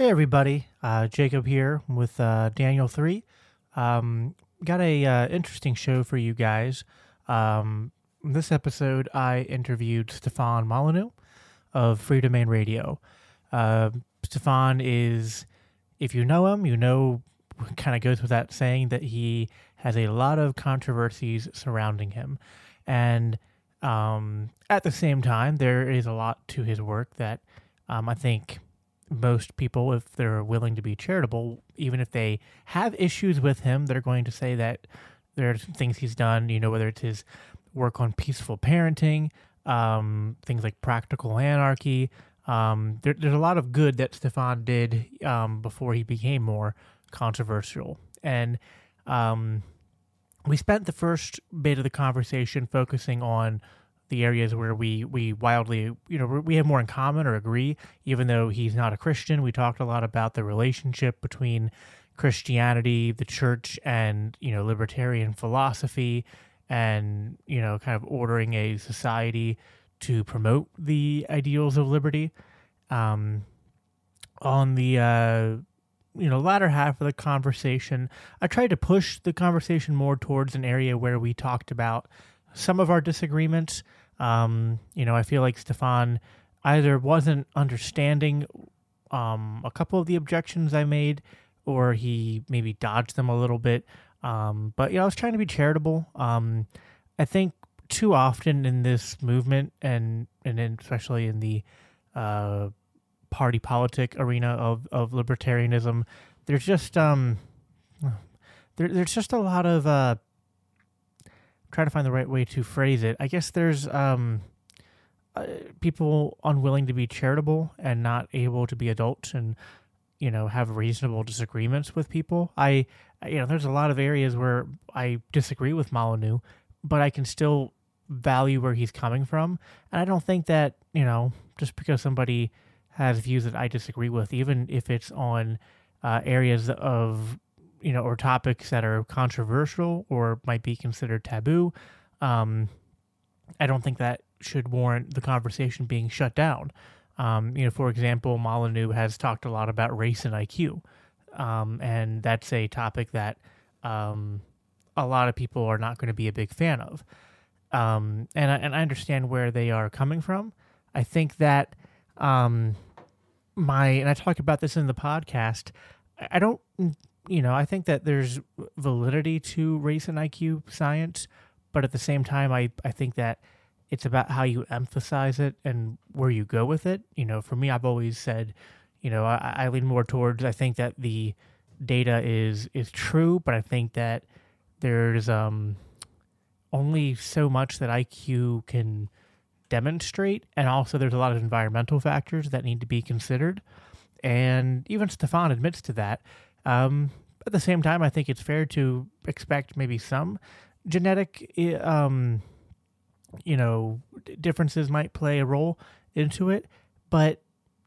Hey everybody, uh, Jacob here with uh, Daniel Three. Um, got a uh, interesting show for you guys. Um, this episode, I interviewed Stefan Molyneux of Freedomain Radio. Uh, Stefan is, if you know him, you know, kind of goes without saying that he has a lot of controversies surrounding him, and um, at the same time, there is a lot to his work that um, I think most people, if they're willing to be charitable, even if they have issues with him, they're going to say that there are things he's done, you know, whether it's his work on peaceful parenting, um, things like practical anarchy. Um, there, there's a lot of good that Stefan did um, before he became more controversial. And um, we spent the first bit of the conversation focusing on the areas where we we wildly you know we have more in common or agree even though he's not a christian. We talked a lot about the relationship between christianity the church and you know libertarian philosophy and you know kind of ordering a society to promote the ideals of liberty. Um, on the uh, you know latter half of the conversation i tried to push the conversation more towards an area where we talked about some of our disagreements um, you know i feel like stefan either wasn't understanding um, a couple of the objections i made or he maybe dodged them a little bit. Um, but you know i was trying to be charitable. Um, i think too often in this movement and and especially in the uh, party politic arena of, of libertarianism, there's just um there, there's just a lot of uh trying to find the right way to phrase it. I guess there's um uh, people unwilling to be charitable and not able to be adults and you know have reasonable disagreements with people. I you know there's a lot of areas where I disagree with Molyneux, but I can still value where he's coming from, and I don't think that you know just because somebody has views that I disagree with, even if it's on uh, areas of you know or topics that are controversial or might be considered taboo. Um, I don't think that should warrant the conversation being shut down. Um, you know, for example, Molyneux has talked a lot about race and IQ, um, and that's a topic that um, a lot of people are not going to be a big fan of. Um, and I, and I understand where they are coming from. I think that um, my and I talked about this in the podcast. I don't, you know, I think that there's validity to race and IQ science, but at the same time, I I think that it's about how you emphasize it and where you go with it. You know, for me, I've always said, you know, I, I lean more towards I think that the data is is true, but I think that there's um only so much that IQ can demonstrate. And also, there's a lot of environmental factors that need to be considered. And even Stefan admits to that. Um, at the same time, I think it's fair to expect maybe some genetic, um, you know, differences might play a role into it. But,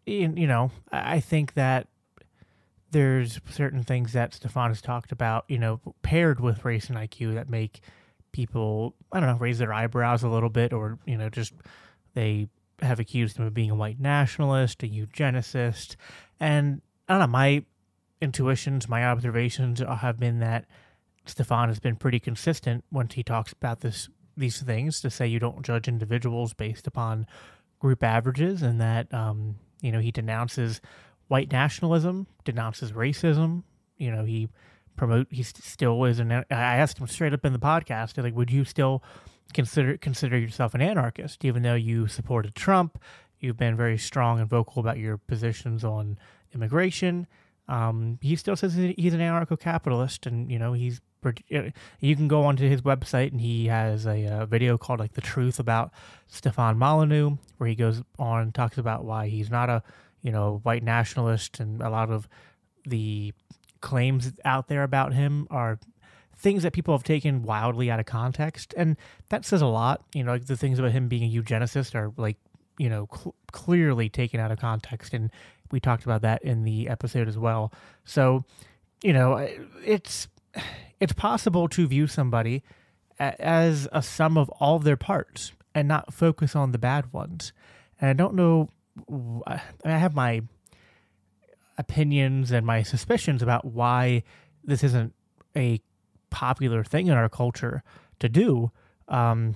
in, you know, I think that there's certain things that Stefan has talked about, you know, paired with race and IQ that make people, I don't know, raise their eyebrows a little bit, or you know, just they have accused him of being a white nationalist, a eugenicist, and I don't know. My intuitions, my observations have been that Stefan has been pretty consistent when he talks about this these things to say you don't judge individuals based upon group averages, and that um, you know he denounces white nationalism, denounces racism. You know he promote. He still is an. I asked him straight up in the podcast, like, would you still consider consider yourself an anarchist, even though you supported Trump? You've been very strong and vocal about your positions on immigration. Um, he still says he's an anarcho-capitalist, and you know he's. Uh, you can go onto his website, and he has a, a video called like "The Truth" about Stefan Molyneux, where he goes on and talks about why he's not a you know white nationalist, and a lot of the claims out there about him are things that people have taken wildly out of context, and that says a lot. You know, like the things about him being a eugenicist are like you know cl- clearly taken out of context, and we talked about that in the episode as well. So, you know, it's it's possible to view somebody as a sum of all their parts and not focus on the bad ones. And I don't know. I have my opinions and my suspicions about why this isn't a popular thing in our culture to do. Um,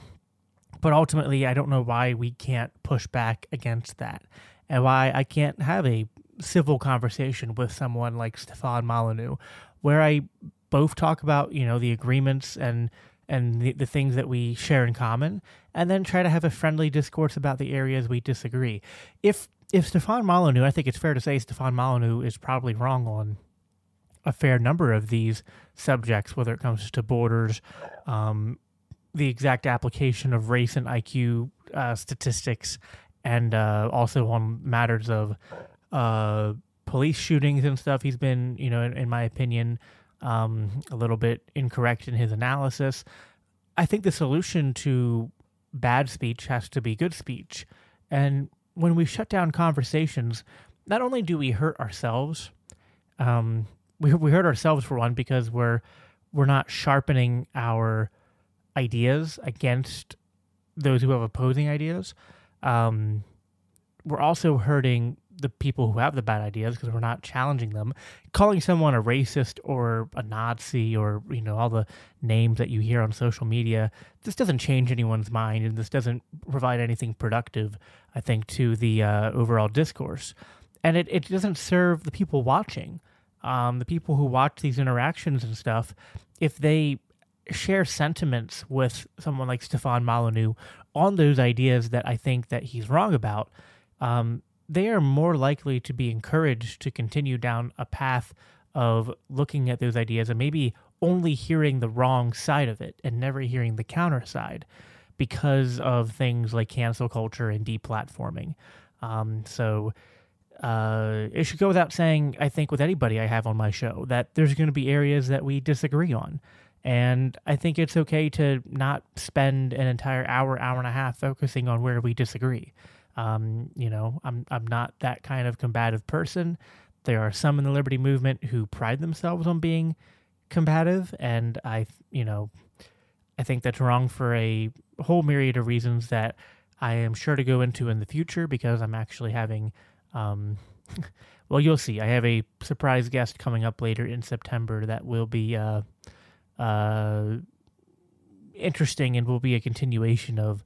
but ultimately, I don't know why we can't push back against that and why I can't have a civil conversation with someone like Stefan Molyneux, where I both talk about, you know, the agreements and and the, the things that we share in common, and then try to have a friendly discourse about the areas we disagree. If if Stefan Molyneux, I think it's fair to say Stefan Molyneux is probably wrong on a fair number of these subjects, whether it comes to borders, um, the exact application of race and IQ uh, statistics, and uh, also on matters of uh, police shootings and stuff. He's been, you know, in, in my opinion, um, a little bit incorrect in his analysis. I think the solution to bad speech has to be good speech. And when we shut down conversations, not only do we hurt ourselves, um, we we hurt ourselves for one because we're we're not sharpening our ideas against those who have opposing ideas. Um, we're also hurting the people who have the bad ideas because we're not challenging them. Calling someone a racist or a Nazi or you know all the names that you hear on social media, this doesn't change anyone's mind, and this doesn't provide anything productive. I think to the uh, overall discourse, and it, it doesn't serve the people watching um, the people who watch these interactions and stuff, if they share sentiments with someone like Stefan Molyneux on those ideas that I think that he's wrong about, um, they are more likely to be encouraged to continue down a path of looking at those ideas and maybe only hearing the wrong side of it and never hearing the counter side because of things like cancel culture and deplatforming. Um, so uh, it should go without saying, I think, with anybody I have on my show, that there's going to be areas that we disagree on. And I think it's okay to not spend an entire hour, hour and a half focusing on where we disagree. Um, you know, I'm I'm not that kind of combative person. There are some in the liberty movement who pride themselves on being combative, and I, you know, I think that's wrong for a whole myriad of reasons that I am sure to go into in the future because I'm actually having um, well, you'll see. I have a surprise guest coming up later in September that will be uh, uh, interesting and will be a continuation of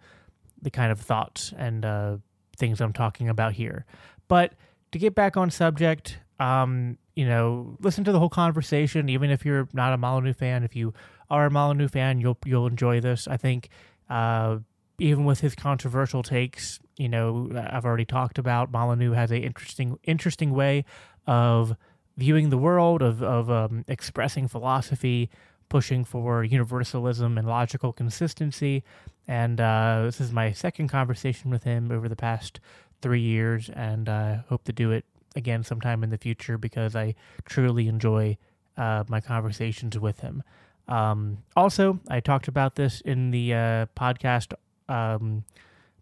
the kind of thoughts and uh, things I'm talking about here. But to get back on subject, um, you know, listen to the whole conversation. Even if you're not a Molyneux fan, if you are a Molyneux fan, you'll you'll enjoy this. I think uh, even with his controversial takes, you know, I've already talked about Molyneux has a interesting interesting way of viewing the world, of of um, expressing philosophy, pushing for universalism and logical consistency. And uh, this is my second conversation with him over the past three years, and I uh, hope to do it again sometime in the future because I truly enjoy uh, my conversations with him. Um, also, I talked about this in the uh, podcast um,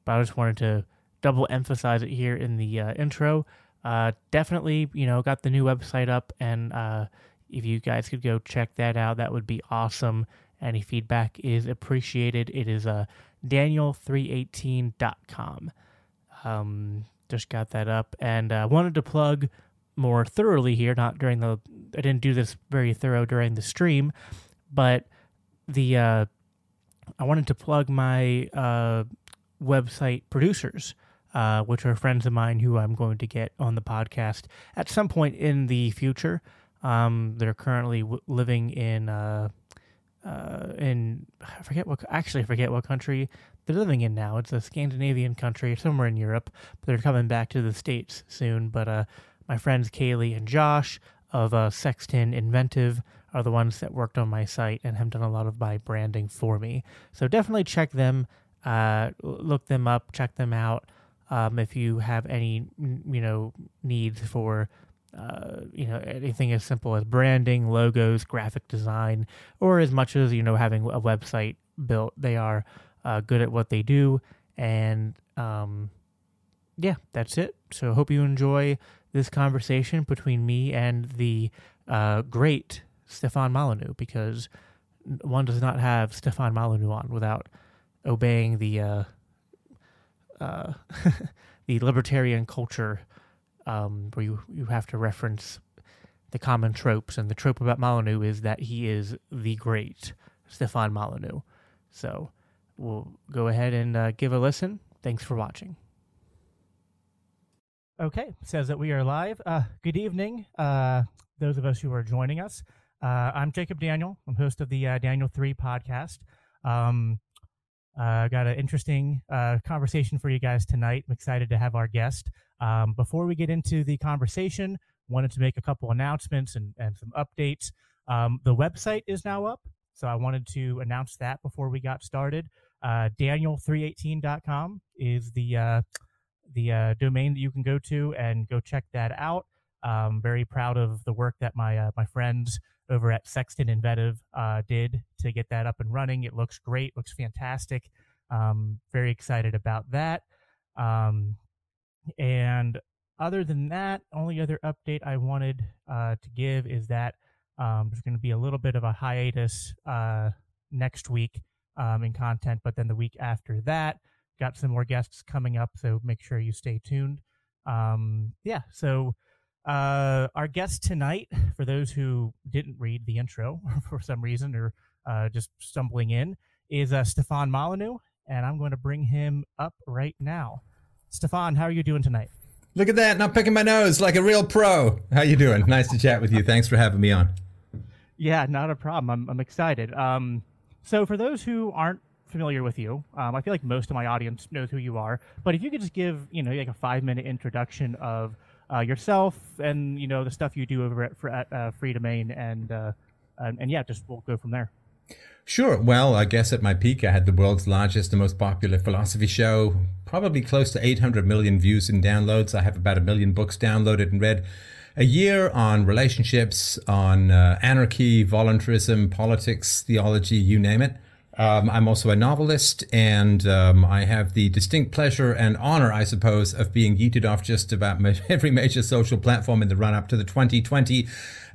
but I just wanted to double emphasize it here in the uh, intro. Uh, definitely, you know, got the new website up, and if you guys could go check that out, that would be awesome. Any feedback is appreciated. It is uh, daniel318.com. Um, just got that up, and uh, wanted to plug more thoroughly here. Not during the, I didn't do this very thorough during the stream, but the uh, I wanted to plug my uh, website producers, uh, which are friends of mine who I'm going to get on the podcast at some point in the future. Um, they're currently w- living in uh, uh, in I forget what actually I forget what country they're living in now. It's a Scandinavian country somewhere in Europe, but they're coming back to the states soon. But uh, my friends Kaylee and Josh, of uh, Sexton Inventive are the ones that worked on my site and have done a lot of my branding for me. So definitely check them, uh, look them up, check them out. Um, if you have any, you know, needs for, uh, you know, anything as simple as branding, logos, graphic design, or as much as you know having a website built, they are uh, good at what they do. And um, yeah, that's it. So hope you enjoy this conversation between me and the uh, great Stefan Molyneux because one does not have Stefan Molyneux on without obeying the uh, uh, the libertarian culture, um, where you you have to reference the common tropes, and the trope about Molyneux is that he is the great Stefan Molyneux. So we'll go ahead and uh, give a listen. Thanks for watching. Okay, says that we are live. Uh, good evening, uh, those of us who are joining us. Uh, I'm Jacob Daniel. I'm host of the uh, Daniel 3 podcast. Um, uh, got an interesting uh, conversation for you guys tonight. I'm excited to have our guest. Um, before we get into the conversation, wanted to make a couple announcements and, and some updates. Um, the website is now up, so I wanted to announce that before we got started. Uh, Daniel318.com is the uh, the uh, domain that you can go to and go check that out. Um, very proud of the work that my uh, my friends over at Sexton Inventive uh, did to get that up and running. It looks great, looks fantastic. Um, very excited about that. Um, and other than that, only other update I wanted uh, to give is that um, there's going to be a little bit of a hiatus uh, next week um, in content, but then the week after that, got some more guests coming up. So make sure you stay tuned. Um, yeah, so uh, our guest tonight, for those who didn't read the intro for some reason or uh, just stumbling in, is uh, Stefan Molyneux, and I'm going to bring him up right now. Stefan, how are you doing tonight? Look at that, not picking my nose like a real pro. How you doing? nice to chat with you. Thanks for having me on. Yeah, not a problem. I'm, I'm excited. Um, so for those who aren't familiar with you, um, I feel like most of my audience knows who you are. But if you could just give, you know, like a five minute introduction of uh, yourself and you know the stuff you do over at, at uh, Freedomain, and, uh, and and yeah, just we'll go from there. Sure. Well, I guess at my peak, I had the world's largest and most popular philosophy show, probably close to 800 million views and downloads. I have about a million books downloaded and read a year on relationships, on uh, anarchy, voluntarism, politics, theology, you name it. Um, I'm also a novelist, and um, I have the distinct pleasure and honor, I suppose, of being yeeted off just about every major social platform in the run up to the 2020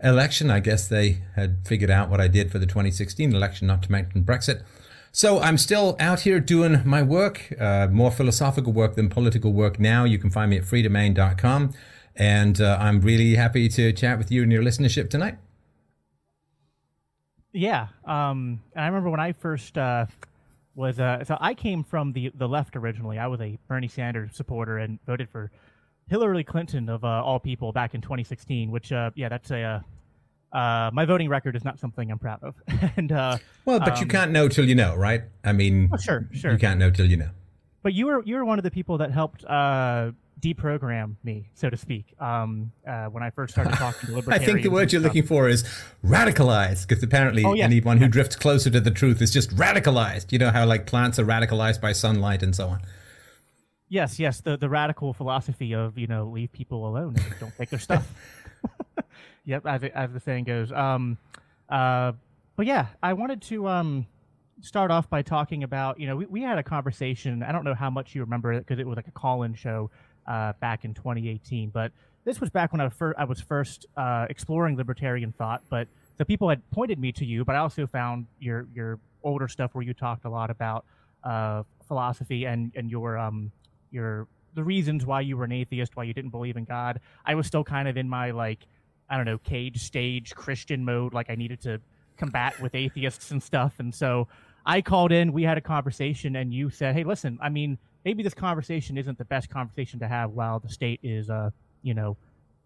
election. I guess they had figured out what I did for the 2016 election, not to mention Brexit. So I'm still out here doing my work, uh, more philosophical work than political work now. You can find me at freedomain.com. And uh, I'm really happy to chat with you and your listenership tonight. Yeah, um, and I remember when I first uh, was uh, so I came from the the left originally. I was a Bernie Sanders supporter and voted for Hillary Clinton of uh, all people back in 2016. Which, uh, yeah, that's a uh, uh, my voting record is not something I'm proud of. and uh, well, but um, you can't know till you know, right? I mean, oh, sure, sure. You can't know till you know. But you were you were one of the people that helped uh, deprogram me, so to speak. Um, uh, when I first started talking to libertarians, I think the word you're looking for is radicalized, because apparently oh, yeah. anyone who drifts closer to the truth is just radicalized. You know how like plants are radicalized by sunlight and so on. Yes, yes, the the radical philosophy of you know leave people alone and don't take their stuff. yep, as as the saying goes. Um, uh, but yeah, I wanted to um start off by talking about you know we, we had a conversation. I don't know how much you remember it because it was like a call-in show uh, back in 2018. But this was back when I, fir- I was first uh, exploring libertarian thought. But the people had pointed me to you, but I also found your your older stuff where you talked a lot about uh, philosophy and and your um your the reasons why you were an atheist, why you didn't believe in God. I was still kind of in my like I don't know cage stage Christian mode, like I needed to combat with atheists and stuff, and so. I called in, we had a conversation, and you said, Hey, listen, I mean, maybe this conversation isn't the best conversation to have while the state is, uh, you know,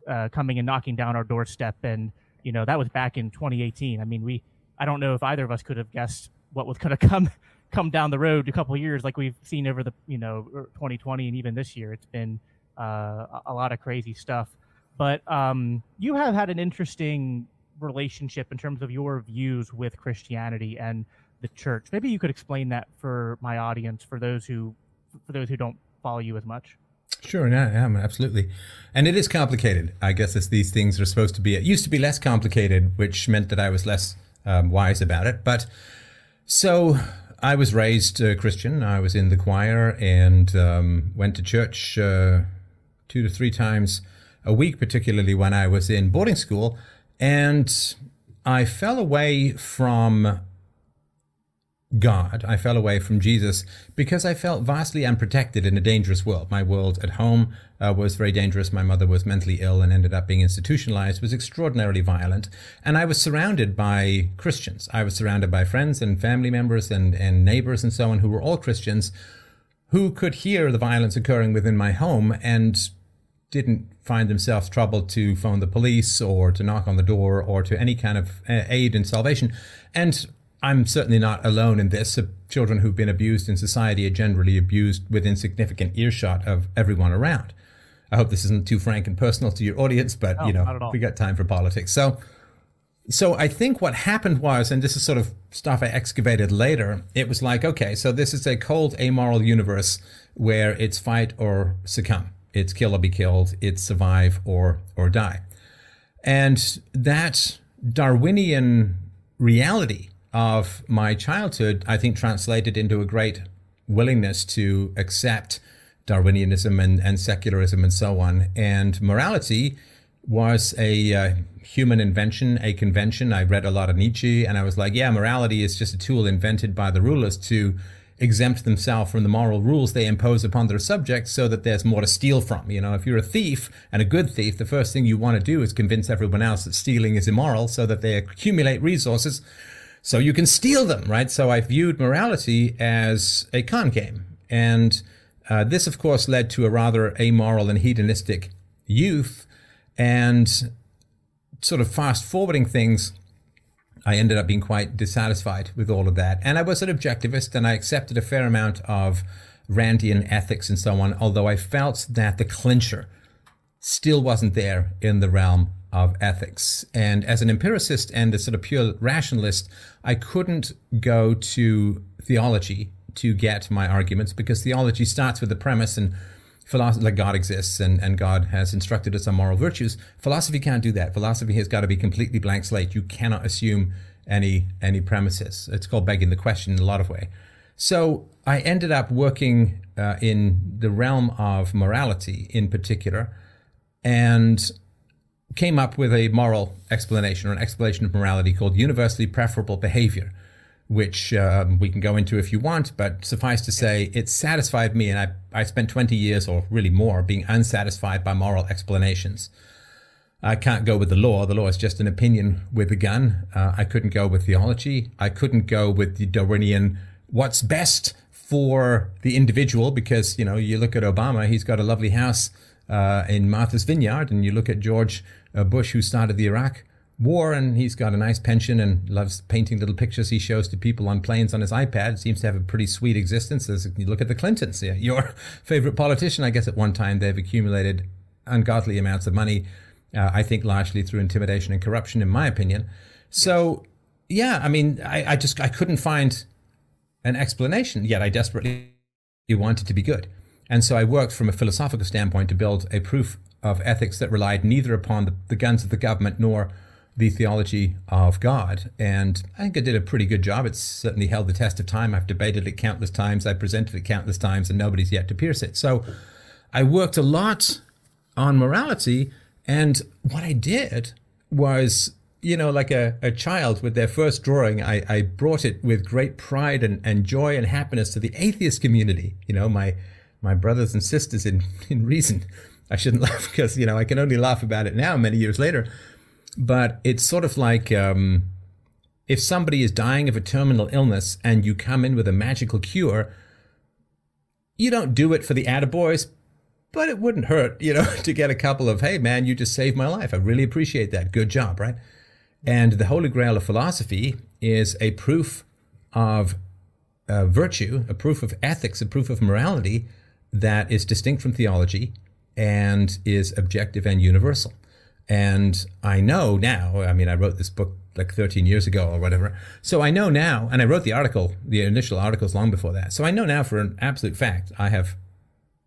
uh, coming and knocking down our doorstep. And you know that was back in 2018. I mean, we I don't know if either of us could have guessed what was going to come come down the road a couple years, like we've seen over the you know 2020 er, and even this year. It's been uh, a lot of crazy stuff. but um, you have had an interesting relationship in terms of your views with Christianity and the church. Maybe you could explain that for my audience, for those who for those who don't follow you as much. Sure, yeah, yeah, absolutely. And it is complicated. I guess these things are supposed to be. It used to be less complicated, which meant that I was less um, wise about it. But so I was raised uh, Christian. I was in the choir and um, went to church uh, two to three times a week, particularly when I was in boarding school. And I fell away from God. I fell away from Jesus because I felt vastly unprotected in a dangerous world. My world at home uh, was very dangerous. My mother was mentally ill and ended up being institutionalized, was extraordinarily violent. And I was surrounded by Christians. I was surrounded by friends and family members and, and neighbors and so on who were all Christians who could hear the violence occurring within my home and didn't find themselves troubled to phone the police or to knock on the door or to any kind of uh, aid in salvation. And I'm certainly not alone in this. Children who've been abused in society are generally abused within significant earshot of everyone around. I hope this isn't too frank and personal to your audience, but no, you know, we got time for politics. So, so I think what happened was, and this is sort of stuff I excavated later. It was like, okay, so this is a cold, amoral universe where it's fight or succumb, it's kill or be killed, it's survive or or die, and that Darwinian reality of my childhood, I think, translated into a great willingness to accept Darwinianism and, and secularism and so on. And morality was a uh, human invention, a convention. I read a lot of Nietzsche, and I was like, yeah, morality is just a tool invented by the rulers to exempt themselves from the moral rules they impose upon their subjects so that there's more to steal from. You know, if you're a thief and a good thief, the first thing you want to do is convince everyone else that stealing is immoral so that they accumulate resources so you can steal them, right? So I viewed morality as a con game. And uh, this, of course, led to a rather amoral and hedonistic youth. And sort of fast forwarding things, I ended up being quite dissatisfied with all of that. And I was an objectivist and I accepted a fair amount of Randian ethics and so on, although I felt that the clincher still wasn't there in the realm of ethics. And as an empiricist and a sort of pure rationalist, I couldn't go to theology to get my arguments because theology starts with the premise and philosophy like God exists and, and God has instructed us on moral virtues. Philosophy can't do that. Philosophy has got to be completely blank slate. You cannot assume any any premises. It's called begging the question in a lot of way. So I ended up working uh, in the realm of morality in particular, and came up with a moral explanation or an explanation of morality called universally preferable behavior, which um, we can go into if you want, but suffice to say, it satisfied me. And I, I spent 20 years or really more being unsatisfied by moral explanations. I can't go with the law. The law is just an opinion with a gun. Uh, I couldn't go with theology. I couldn't go with the Darwinian what's best for the individual because, you know, you look at Obama, he's got a lovely house uh, in Martha's Vineyard, and you look at George Bush, who started the Iraq War, and he's got a nice pension and loves painting little pictures he shows to people on planes on his iPad. Seems to have a pretty sweet existence. As you look at the Clintons, yeah. your favorite politician, I guess at one time they've accumulated ungodly amounts of money. Uh, I think largely through intimidation and corruption, in my opinion. So, yeah, I mean, I, I just I couldn't find an explanation yet. I desperately wanted to be good. And so I worked from a philosophical standpoint to build a proof of ethics that relied neither upon the, the, guns of the government nor the theology of God. And I think I did a pretty good job. It's certainly held the test of time. I've debated it countless times. I've presented it countless times, and nobody's yet to pierce it. So I worked a lot on morality. And what I did was, you know, like a, a child with their first drawing, I, I brought it with great pride and, and joy and happiness to the atheist community. You know, my my brothers and sisters in, in reason. I shouldn't laugh because, you know, I can only laugh about it now, many years later. But it's sort of like um, if somebody is dying of a terminal illness and you come in with a magical cure, you don't do it for the attaboys, but it wouldn't hurt, you know, to get a couple of, hey, man, you just saved my life. I really appreciate that. Good job, right? And the holy grail of philosophy is a proof of uh, virtue, a proof of ethics, a proof of morality that is distinct from theology and is objective and universal. And I know now, I mean, I wrote this book like 13 years ago or whatever. So I know now, and I wrote the article, the initial articles long before that. So I know now for an absolute fact, I have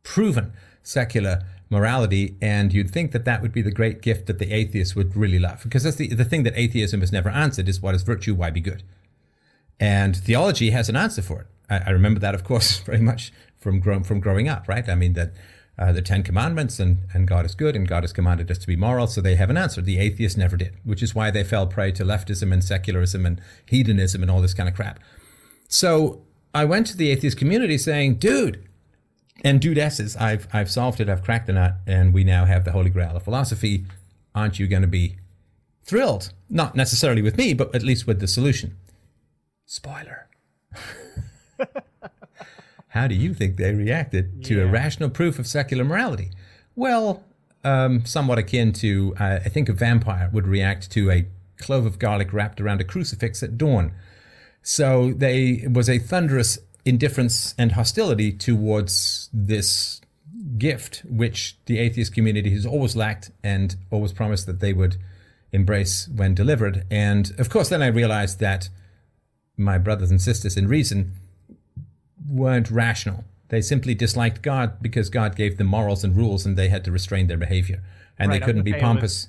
proven secular morality. And you'd think that that would be the great gift that the atheists would really love. Because that's the, the thing that atheism has never answered is what is virtue? Why be good? And theology has an answer for it. I, I remember that, of course, very much from, grow, from growing up, right? I mean, that uh, the Ten Commandments and, and God is good and God has commanded us to be moral. So they have an answer. The atheists never did, which is why they fell prey to leftism and secularism and hedonism and all this kind of crap. So I went to the atheist community saying, dude, and dudesses, I've, I've solved it, I've cracked the nut, and we now have the holy grail of philosophy. Aren't you going to be thrilled? Not necessarily with me, but at least with the solution. Spoiler. How do you think they reacted to a rational proof of secular morality? Well, um, somewhat akin to, uh, I think a vampire would react to a clove of garlic wrapped around a crucifix at dawn. So they was a thunderous indifference and hostility towards this gift, which the atheist community has always lacked and always promised that they would embrace when delivered. And of course, then I realized that my brothers and sisters in reason weren't rational. They simply disliked God because God gave them morals and rules and they had to restrain their behavior. And Right, they couldn't be it pompous.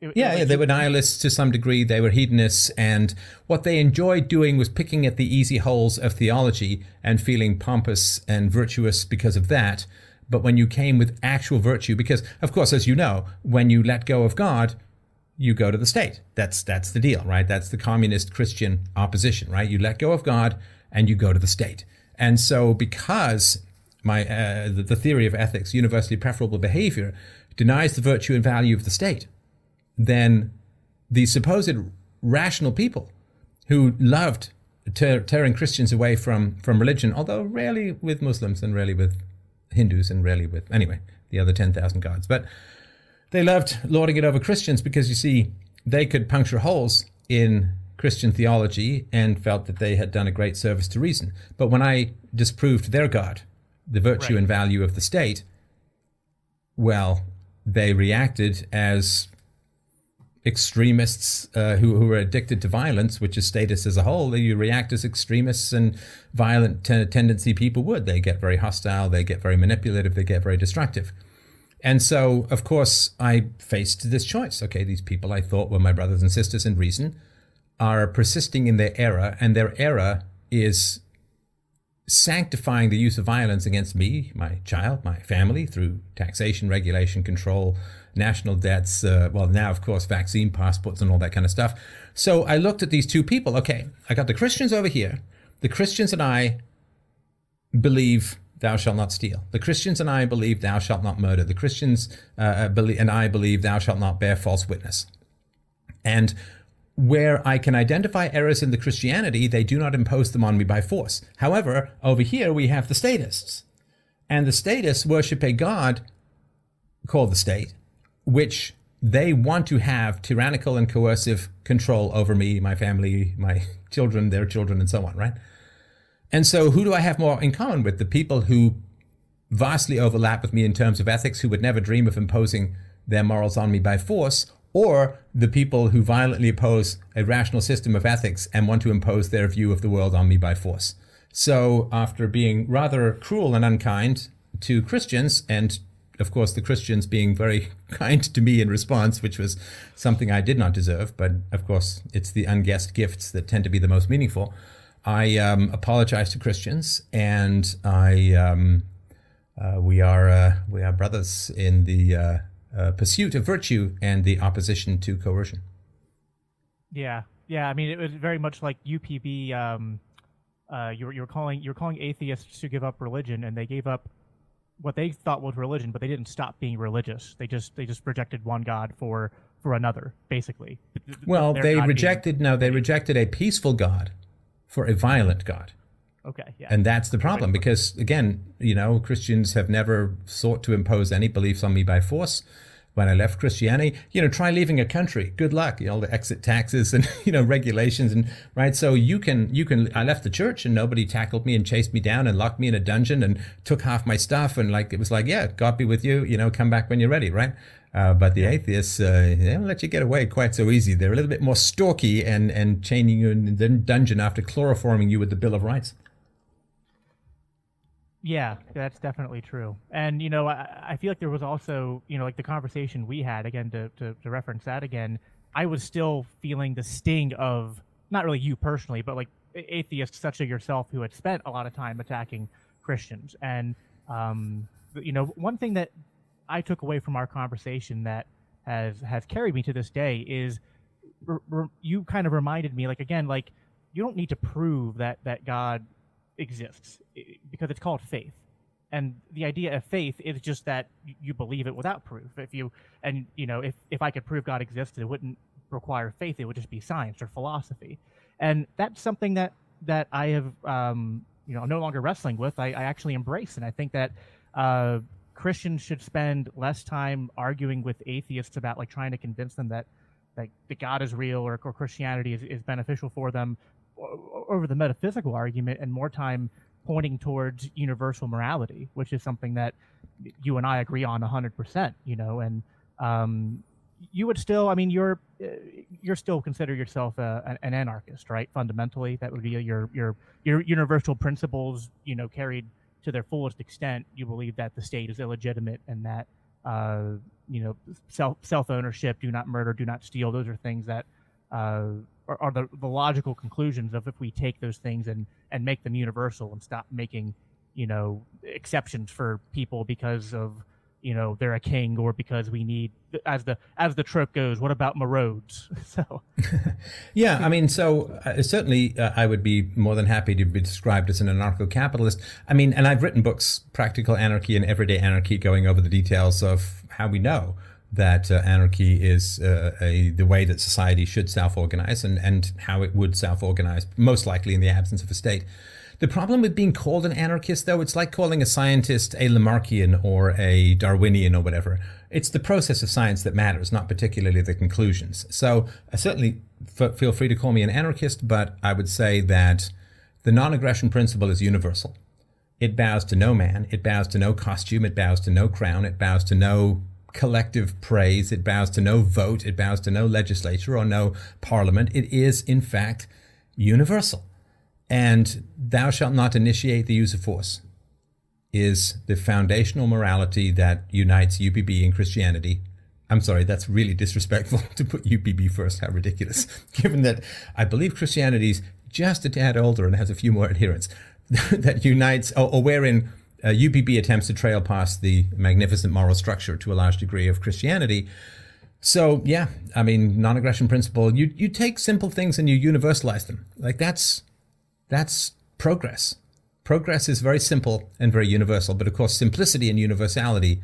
It- it Yeah, was yeah, they were nihilists to some degree. They were hedonists, and what they enjoyed doing was picking at the easy holes of theology and feeling pompous and virtuous because of that. But when you came with actual virtue, because of course, as you know, when you let go of God, you go to the state. That's that's the deal, right? That's the communist Christian opposition, right? You let go of God and you go to the state. And so, because my uh, the, the theory of ethics, universally preferable behavior, denies the virtue and value of the state, then the supposed rational people who loved tear, tearing Christians away from, from religion, although rarely with Muslims and rarely with Hindus and rarely with, anyway, the other 10,000 gods. But they loved lording it over Christians because you see, they could puncture holes in Christian theology and felt that they had done a great service to reason. But when I disproved their God, the virtue Right. and value of the state, well, they reacted as extremists uh, who, who are addicted to violence, which is status as a whole, you react as extremists and violent te- tendency people would. They get very hostile, they get very manipulative, they get very destructive. And so, of course, I faced this choice. Okay, these people I thought were my brothers and sisters in reason are persisting in their error, and their error is sanctifying the use of violence against me, my child, my family through taxation, regulation, control, national debts. Uh, well, now, of course, vaccine passports and all that kind of stuff. So I looked at these two people. Okay, I got the Christians over here. The Christians and I believe thou shalt not steal. The Christians and I believe thou shalt not murder. The Christians uh, believe, and I believe thou shalt not bear false witness. And where I can identify errors in the Christianity, they do not impose them on me by force. However, over here we have the statists. And the statists worship a God called the state, which they want to have tyrannical and coercive control over me, my family, my children, their children, and so on, right? And so, who do I have more in common with? The people who vastly overlap with me in terms of ethics, who would never dream of imposing their morals on me by force, or the people who violently oppose a rational system of ethics and want to impose their view of the world on me by force. So, after being rather cruel and unkind to Christians, and of course, the Christians being very kind to me in response, which was something I did not deserve, but of course, it's the unguessed gifts that tend to be the most meaningful. I um, apologize to Christians, and I um, uh, we are uh, we are brothers in the uh, uh, pursuit of virtue and the opposition to coercion. Yeah, yeah. I mean, it was very much like UPB. Um, uh, you're, you were calling you were calling atheists to give up religion, and they gave up what they thought was religion, but they didn't stop being religious. They just they just rejected one God for for another, basically. Well, Their they God being- rejected no, they rejected a peaceful God for a violent God. Okay, yeah. And that's the problem because, again, you know, Christians have never sought to impose any beliefs on me by force. when I left Christianity. You know, try leaving a country. Good luck. You know, the exit taxes and you know regulations and right. So you can you can. I left the church and nobody tackled me and chased me down and locked me in a dungeon and took half my stuff and like it was like yeah, God be with you. You know, come back when you're ready, right? Uh, but the atheists, uh, they don't let you get away quite so easy. They're a little bit more stalky and, and chaining you in the dungeon after chloroforming you with the Bill of Rights. Yeah, that's definitely true. And, you know, I, I feel like there was also, you know, like the conversation we had, again, to, to, to reference that again, I was still feeling the sting of, not really you personally, but like atheists such as yourself who had spent a lot of time attacking Christians. And, um, you know, one thing that I took away from our conversation that has has carried me to this day is you kind of reminded me, like again, like you don't need to prove that that God exists because it's called faith. And the idea of faith is just that you believe it without proof. If you and you know if if i could prove god exists it wouldn't require faith. It would just be science or philosophy. And that's something that that i have um you know no longer wrestling with. I, I actually embrace and i think that uh christians should spend less time arguing with atheists about like trying to convince them that like that god is real or, or christianity is, is beneficial for them over the metaphysical argument and more time pointing towards universal morality, which is something that you and I agree on 100%, you know, and um, you would still, I mean, you're uh, you're still consider yourself a, an anarchist, right? Fundamentally, that would be your your your universal principles, you know, carried to their fullest extent. You believe that the state is illegitimate and that uh, you know self self ownership, do not murder, do not steal. Those are things that uh, are, are the, the logical conclusions of if we take those things and and make them universal and stop making you know exceptions for people because of you know they're a king or because we need as the as the trope goes what about my roads so. Yeah i mean so uh, certainly uh, i would be more than happy to be described as an anarcho-capitalist. I mean and i've written books practical anarchy and everyday anarchy going over the details of how we know that uh, anarchy is uh, a, the way that society should self-organize and, and how it would self-organize, most likely in the absence of a state. The problem with being called an anarchist, though, it's like calling a scientist a Lamarckian or a Darwinian or whatever. It's the process of science that matters, not particularly the conclusions. So I certainly f- feel free to call me an anarchist, but I would say that the non-aggression principle is universal. It bows to no man. It bows to no costume. It bows to no crown. It bows to no collective praise. It bows to no vote. It bows to no legislature or no parliament. It is, in fact, universal. And thou shalt not initiate the use of force is the foundational morality that unites UPB and Christianity. I'm sorry, that's really disrespectful to put UPB first. How ridiculous. Given that I believe Christianity's just a tad older and has a few more adherents that unites, or, or wherein uh, UPB attempts to trail past the magnificent moral structure to a large degree of Christianity. So yeah, I mean, non-aggression principle. You you take simple things and you universalize them. Like that's that's progress. Progress is very simple and very universal, but of course, simplicity and universality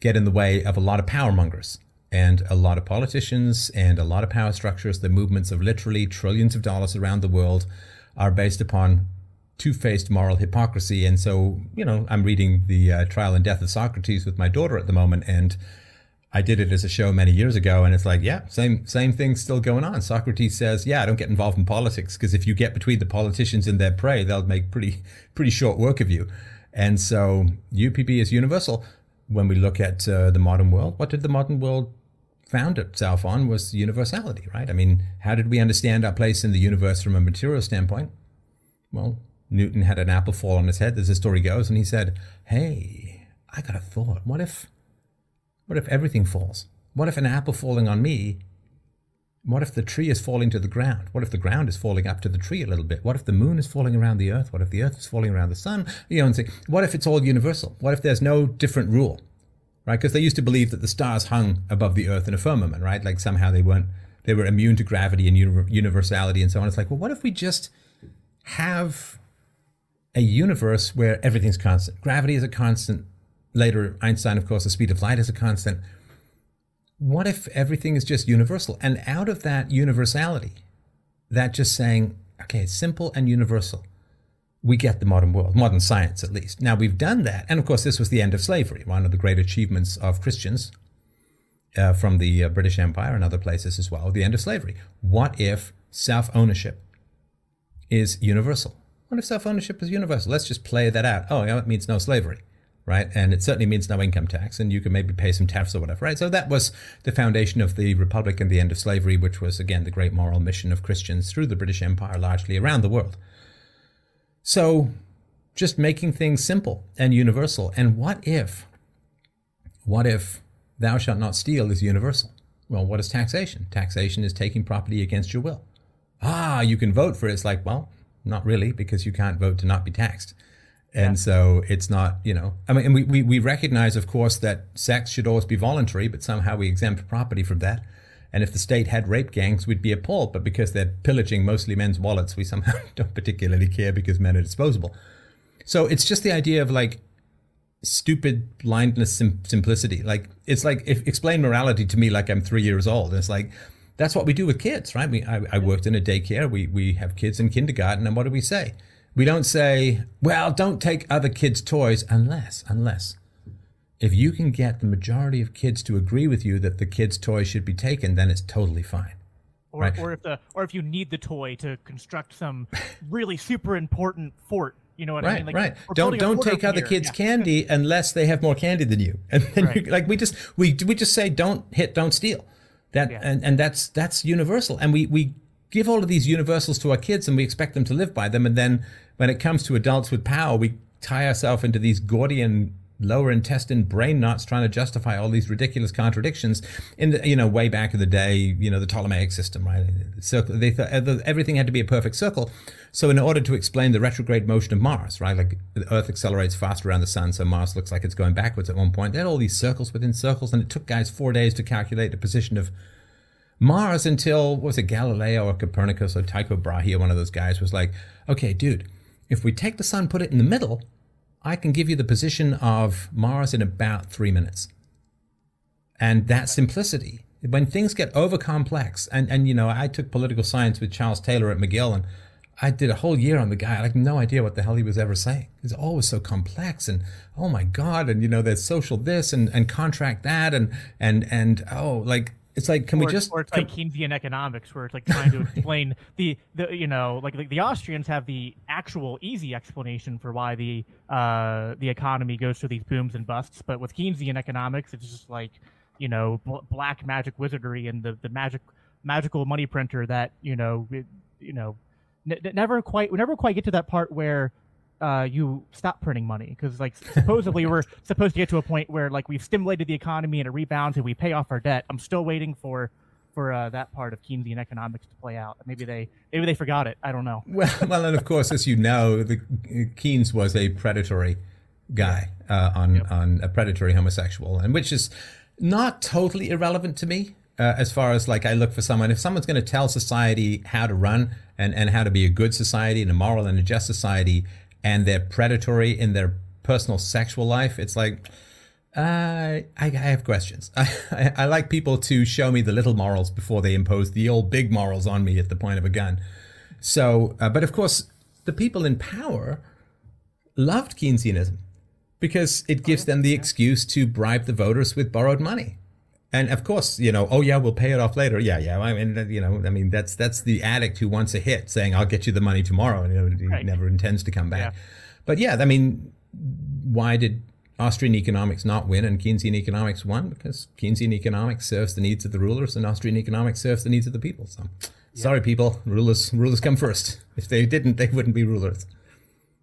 get in the way of a lot of power mongers and a lot of politicians and a lot of power structures. The movements of literally trillions of dollars around the world are based upon two-faced moral hypocrisy. And so, you know, I'm reading the uh, Trial and Death of Socrates with my daughter at the moment, and I did it as a show many years ago, and it's like, yeah, same same thing still going on. Socrates says, yeah, I don't get involved in politics because if you get between the politicians and their prey, they'll make pretty pretty short work of you. And so, UPB is universal. When we look at uh, the modern world, what did the modern world found itself on was universality, right? I mean, how did we understand our place in the universe from a material standpoint? Well, Newton had an apple fall on his head, as the story goes, and he said, Hey, I got a thought. What if what if everything falls? What if an apple falling on me? What if the tree is falling to the ground? What if the ground is falling up to the tree a little bit? What if the moon is falling around the earth? What if the earth is falling around the sun? You know, and say, what if it's all universal? What if there's no different rule? Right? Because they used to believe that the stars hung above the earth in a firmament, right? Like somehow they weren't, they were immune to gravity and universality and so on. It's like, well, what if we just have a universe where everything's constant. Gravity is a constant. Later, Einstein, of course, the speed of light is a constant. What if everything is just universal? And out of that universality, that just saying, okay, it's simple and universal, we get the modern world, modern science at least. Now, we've done that. And of course, this was the end of slavery, one of the great achievements of Christians. uh, from the uh, British Empire and other places as well, the end of slavery. What if self ownership is universal? What if self ownership is universal? Let's just play that out. Oh, yeah, it means no slavery, right? And it certainly means no income tax, and you can maybe pay some tariffs or whatever, right? So that was the foundation of the Republic and the end of slavery, which was, again, the great moral mission of Christians through the British Empire, largely around the world. So just making things simple and universal. And what if, what if thou shalt not steal is universal? Well, what is taxation? Taxation is taking property against your will. Ah, you can vote for it. It's like, well, not really, because you can't vote to not be taxed. And yeah. so it's not, you know, I mean, we, we, we recognize, of course, that sex should always be voluntary, but somehow we exempt property from that. And if the state had rape gangs, we'd be appalled. But because they're pillaging mostly men's wallets, we somehow don't particularly care because men are disposable. So it's just the idea of like stupid blindness sim- simplicity. Like it's like if explain morality to me like I'm three years old. It's like that's what we do with kids, right? We I, I worked in a daycare. We we have kids in kindergarten, and what do we say? We don't say, well, don't take other kids' toys unless unless if you can get the majority of kids to agree with you that the kids' toys should be taken, then it's totally fine. Or, right? or if the or if you need the toy to construct some really super important fort you know what right, I mean? Like, right. Don't don't take other kids' yeah. candy unless they have more candy than you. And then right. like we just we we just say don't hit, don't steal. That yeah. and, and that's that's universal. And we we give all of these universals to our kids and we expect them to live by them. And then when it comes to adults with power, we tie ourselves into these Gordian lower intestine brain knots trying to justify all these ridiculous contradictions in the you know way back in the day you know the ptolemaic system right? Circle they thought uh, everything had to be a perfect circle. So in order to explain the retrograde motion of mars right like the earth accelerates faster around the sun so mars looks like it's going backwards at one point. They had all these circles within circles and it took guys four days to calculate the position of mars until was it galileo or copernicus or tycho brahe or one of those guys was like okay dude if we take the sun put it in the middle I can give you the position of Mars in about three minutes. And that simplicity, when things get over complex, and, and you know, I took political science with Charles Taylor at McGill, and I did a whole year on the guy. I had no idea what the hell he was ever saying. It's always so complex, and oh my god, and you know, there's social this and and contract that, and and and oh, like it's like, can or, we just? Or it's like Keynesian economics, where it's like trying to explain the the you know like, like the Austrians have the actual easy explanation for why the uh the economy goes through these booms and busts, but with Keynesian economics, it's just like you know bl- black magic wizardry and the the magic magical money printer that you know it, you know n- never quite we never quite get to that part where uh, you stop printing money because like supposedly we're supposed to get to a point where like we've stimulated the economy and it rebounds and we pay off our debt. I'm still waiting for for uh, that part of Keynesian economics to play out. Maybe they maybe they forgot it. I don't know. Well, well, and of course, as you know, the Keynes was a predatory guy uh, on yep. on a predatory homosexual, and which is not totally irrelevant to me. Uh, as far as like I look for someone, if someone's going to tell society how to run and, and how to be a good society and a moral and a just society, and they're predatory in their personal sexual life, it's like, uh, I, I have questions. I, I, I, like people to show me the little morals before they impose the old big morals on me at the point of a gun. So, uh, but of course, the people in power loved Keynesianism because it gives them the excuse to bribe the voters with borrowed money. And of course, you know, oh yeah, we'll pay it off later. Yeah, yeah. I mean, you know, I mean, that's that's the addict who wants a hit, saying, "I'll get you the money tomorrow," and you know, he right. never intends to come back. Yeah. But yeah, I mean, why did Austrian economics not win and Keynesian economics won? Because Keynesian economics serves the needs of the rulers, and Austrian economics serves the needs of the people. So, yeah. sorry, people, rulers rulers come first. If they didn't, they wouldn't be rulers.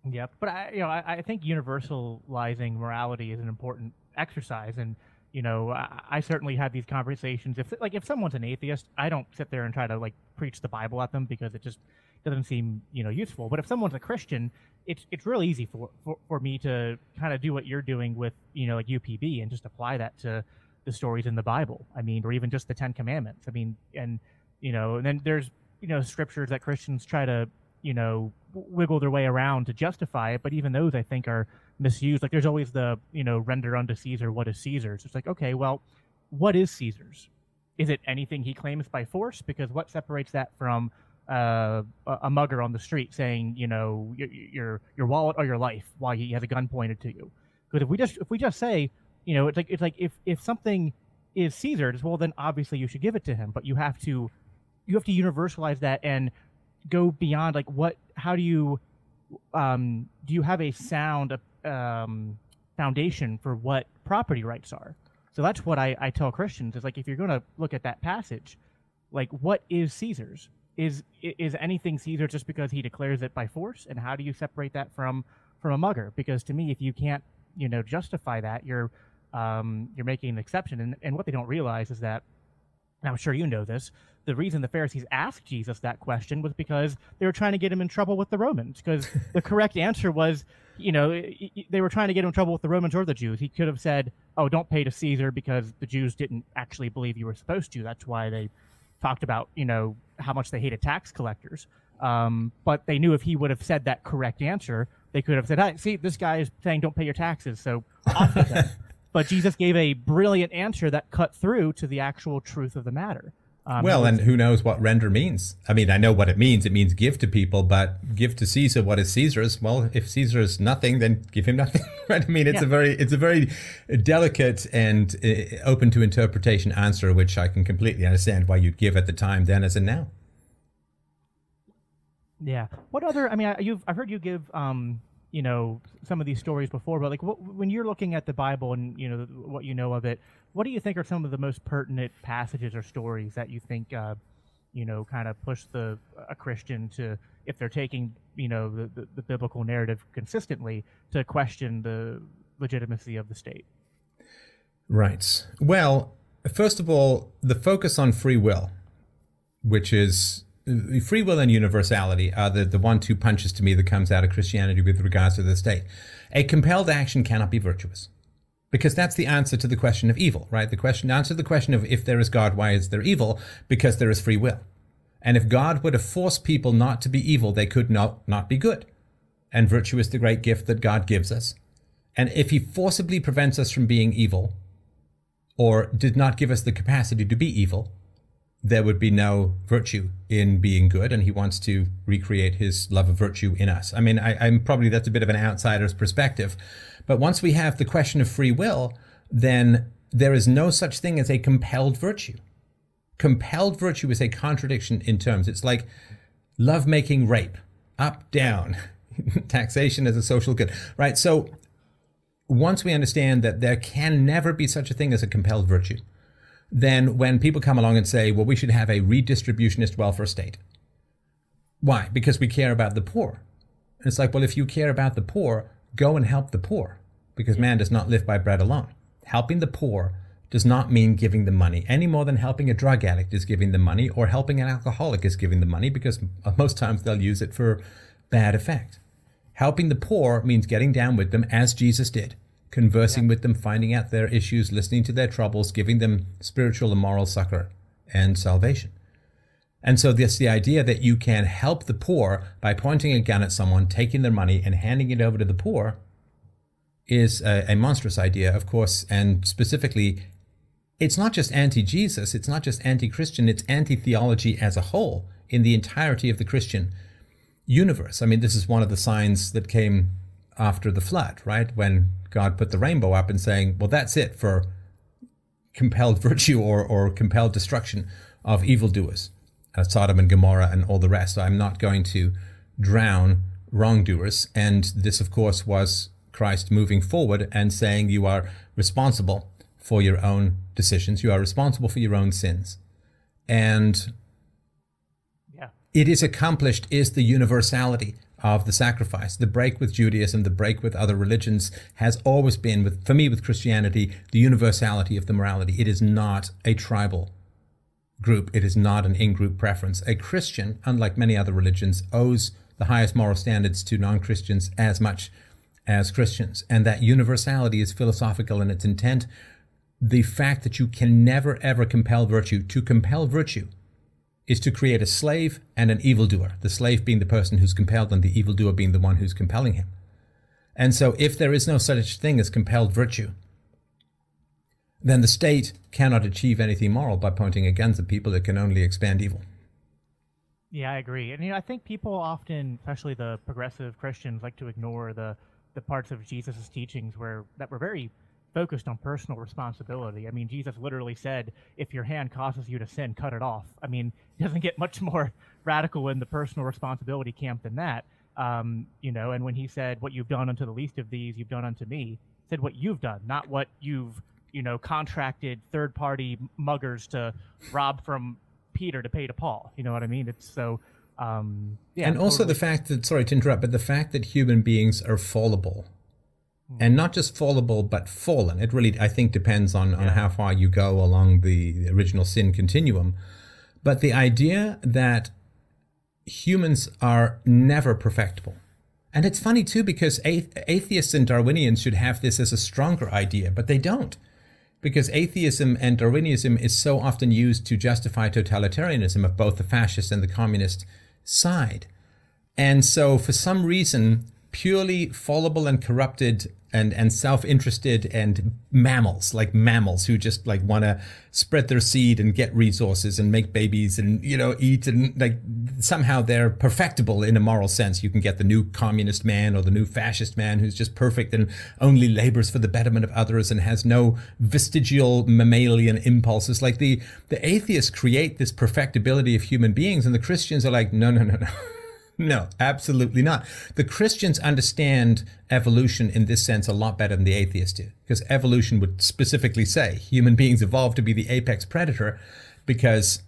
Yep, but I, you know, I, I think universalizing morality is an important exercise, and you know, I, I, certainly have these conversations. If like if someone's an atheist, I don't sit there and try to like preach the Bible at them because it just doesn't seem you know useful. But if someone's a Christian, it's it's real easy for for, for me to kind of do what you're doing with you know like UPB and just apply that to the stories in the Bible. I mean, or even just the Ten Commandments. I mean, and you know, and then there's you know scriptures that Christians try to you know wiggle their way around to justify it, but even those I think are misused. Like there's always the you know render unto Caesar what is Caesar's. It's like okay, well, what is Caesar's? Is it anything he claims by force? Because what separates that from uh, a mugger on the street saying you know your, your your wallet or your life while he has a gun pointed to you? Because if we just if we just say you know it's like it's like if if something is Caesar's, well, then obviously you should give it to him. But you have to, you have to universalize that and go beyond like what? How do you, um, do you have a sound um, foundation for what property rights are? So that's what I, I tell Christians is like if you're going to look at that passage, like what is Caesar's? Is is anything Caesar just because he declares it by force? And how do you separate that from from a mugger? Because to me, if you can't you know justify that, you're um, you're making an exception. And, and what they don't realize is that, and I'm sure you know this, the reason the Pharisees asked Jesus that question was because they were trying to get him in trouble with the Romans. Because the correct answer was, you know, they were trying to get him in trouble with the Romans or the Jews. He could have said, "Oh, don't pay to Caesar because the Jews didn't actually believe you were supposed to." That's why they talked about, you know, how much they hated tax collectors. Um, but they knew if he would have said that correct answer, they could have said, "Hey, see, this guy is saying don't pay your taxes, so off with it." But Jesus gave a brilliant answer that cut through to the actual truth of the matter. Um, well, and who knows what render means? I mean, I know what it means. It means give to people, but give to Caesar what is Caesar's. Well, if Caesar is nothing, then give him nothing. right? I mean, it's yeah. a very, it's a very delicate and uh, open to interpretation answer, which I can completely understand why you'd give at the time, then as and now. Yeah. What other? I mean, I, you've I've heard you give um, you know some of these stories before but like what, when you're looking at the bible and you know what you know of it what do you think are some of the most pertinent passages or stories that you think uh, you know kind of push the a christian to if they're taking you know the, the, the biblical narrative consistently to question the legitimacy of the state right well first of all the focus on free will which is free will and universality are the, the one two punches to me that comes out of Christianity with regards to the state. A compelled action cannot be virtuous. Because that's the answer to the question of evil, right? The question answer to the question of if there is God, why is there evil? Because there is free will. And if God were to force people not to be evil, they could not, not be good. And virtue is the great gift that God gives us. And if he forcibly prevents us from being evil, or did not give us the capacity to be evil, there would be no virtue in being good, and he wants to recreate his love of virtue in us. I mean, I, am probably that's a bit of an outsider's perspective, but once we have the question of free will, then there is no such thing as a compelled virtue. Compelled virtue is a contradiction in terms. It's like love making rape, up, down, taxation as a social good, right? So once we understand that there can never be such a thing as a compelled virtue, then when people come along and say, well, we should have a redistributionist welfare state. Why? Because we care about the poor. And it's like, well, if you care about the poor, go and help the poor, because man does not live by bread alone. Helping the poor does not mean giving them money any more than helping a drug addict is giving them money or helping an alcoholic is giving them money because most times they'll use it for bad effect. Helping the poor means getting down with them as Jesus did conversing yeah. with them, finding out their issues, listening to their troubles, giving them spiritual and moral succor and salvation. And so this the idea that you can help the poor by pointing a gun at someone, taking their money and handing it over to the poor is a, a monstrous idea, of course, and specifically it's not just anti-Jesus, it's not just anti-Christian, it's anti-theology as a whole in the entirety of the Christian universe. I mean, this is one of the signs that came after the flood, right? When God put the rainbow up and saying, well, that's it for compelled virtue or, or compelled destruction of evildoers, uh, Sodom and Gomorrah and all the rest. I'm not going to drown wrongdoers. And this, of course, was Christ moving forward and saying, you are responsible for your own decisions. You are responsible for your own sins. And yeah. it is accomplished is the universality of the sacrifice. The break with Judaism, the break with other religions has always been, with, for me, with Christianity, the universality of the morality. It is not a tribal group. It is not an in-group preference. A Christian, unlike many other religions, owes the highest moral standards to non-Christians as much as Christians. And that universality is philosophical in its intent. The fact that you can never ever compel virtue, to compel virtue is to create a slave and an evildoer, the slave being the person who's compelled and the evildoer being the one who's compelling him. And so, if there is no such thing as compelled virtue, then the state cannot achieve anything moral by pointing a gun at people. It can only expand evil. Yeah, I agree. And you know, I think people often, especially the progressive Christians, like to ignore the the parts of Jesus' teachings where that were very focused on personal responsibility. I mean, Jesus literally said, "If your hand causes you to sin, cut it off." I mean, it doesn't get much more radical in the personal responsibility camp than that. Um, you know, and when he said, "What you've done unto the least of these, you've done unto me," said what you've done, not what you've you know contracted third party muggers to rob from Peter to pay to Paul. You know what I mean? It's so. Um, yeah, and also totally. the fact that sorry to interrupt, but the fact that human beings are fallible. And not just fallible but fallen. It really i think depends on, on how far you go along the original sin continuum. But the idea that humans are never perfectible. And it's funny too because atheists and darwinians should have this as a stronger idea but they don't. Because atheism and darwinism is so often used to justify totalitarianism of both the fascist and the communist side. And so for some reason purely fallible and corrupted and and self-interested and mammals like mammals who just like want to spread their seed and get resources and make babies and you know eat and like somehow they're perfectible in a moral sense. You can get the new communist man or the new fascist man who's just perfect and only labors for the betterment of others and has no vestigial mammalian impulses. Like the the atheists create this perfectibility of human beings and the christians are like no no no no no, absolutely not. The Christians understand evolution in this sense a lot better than the atheists do, because evolution would specifically say human beings evolved to be the apex predator because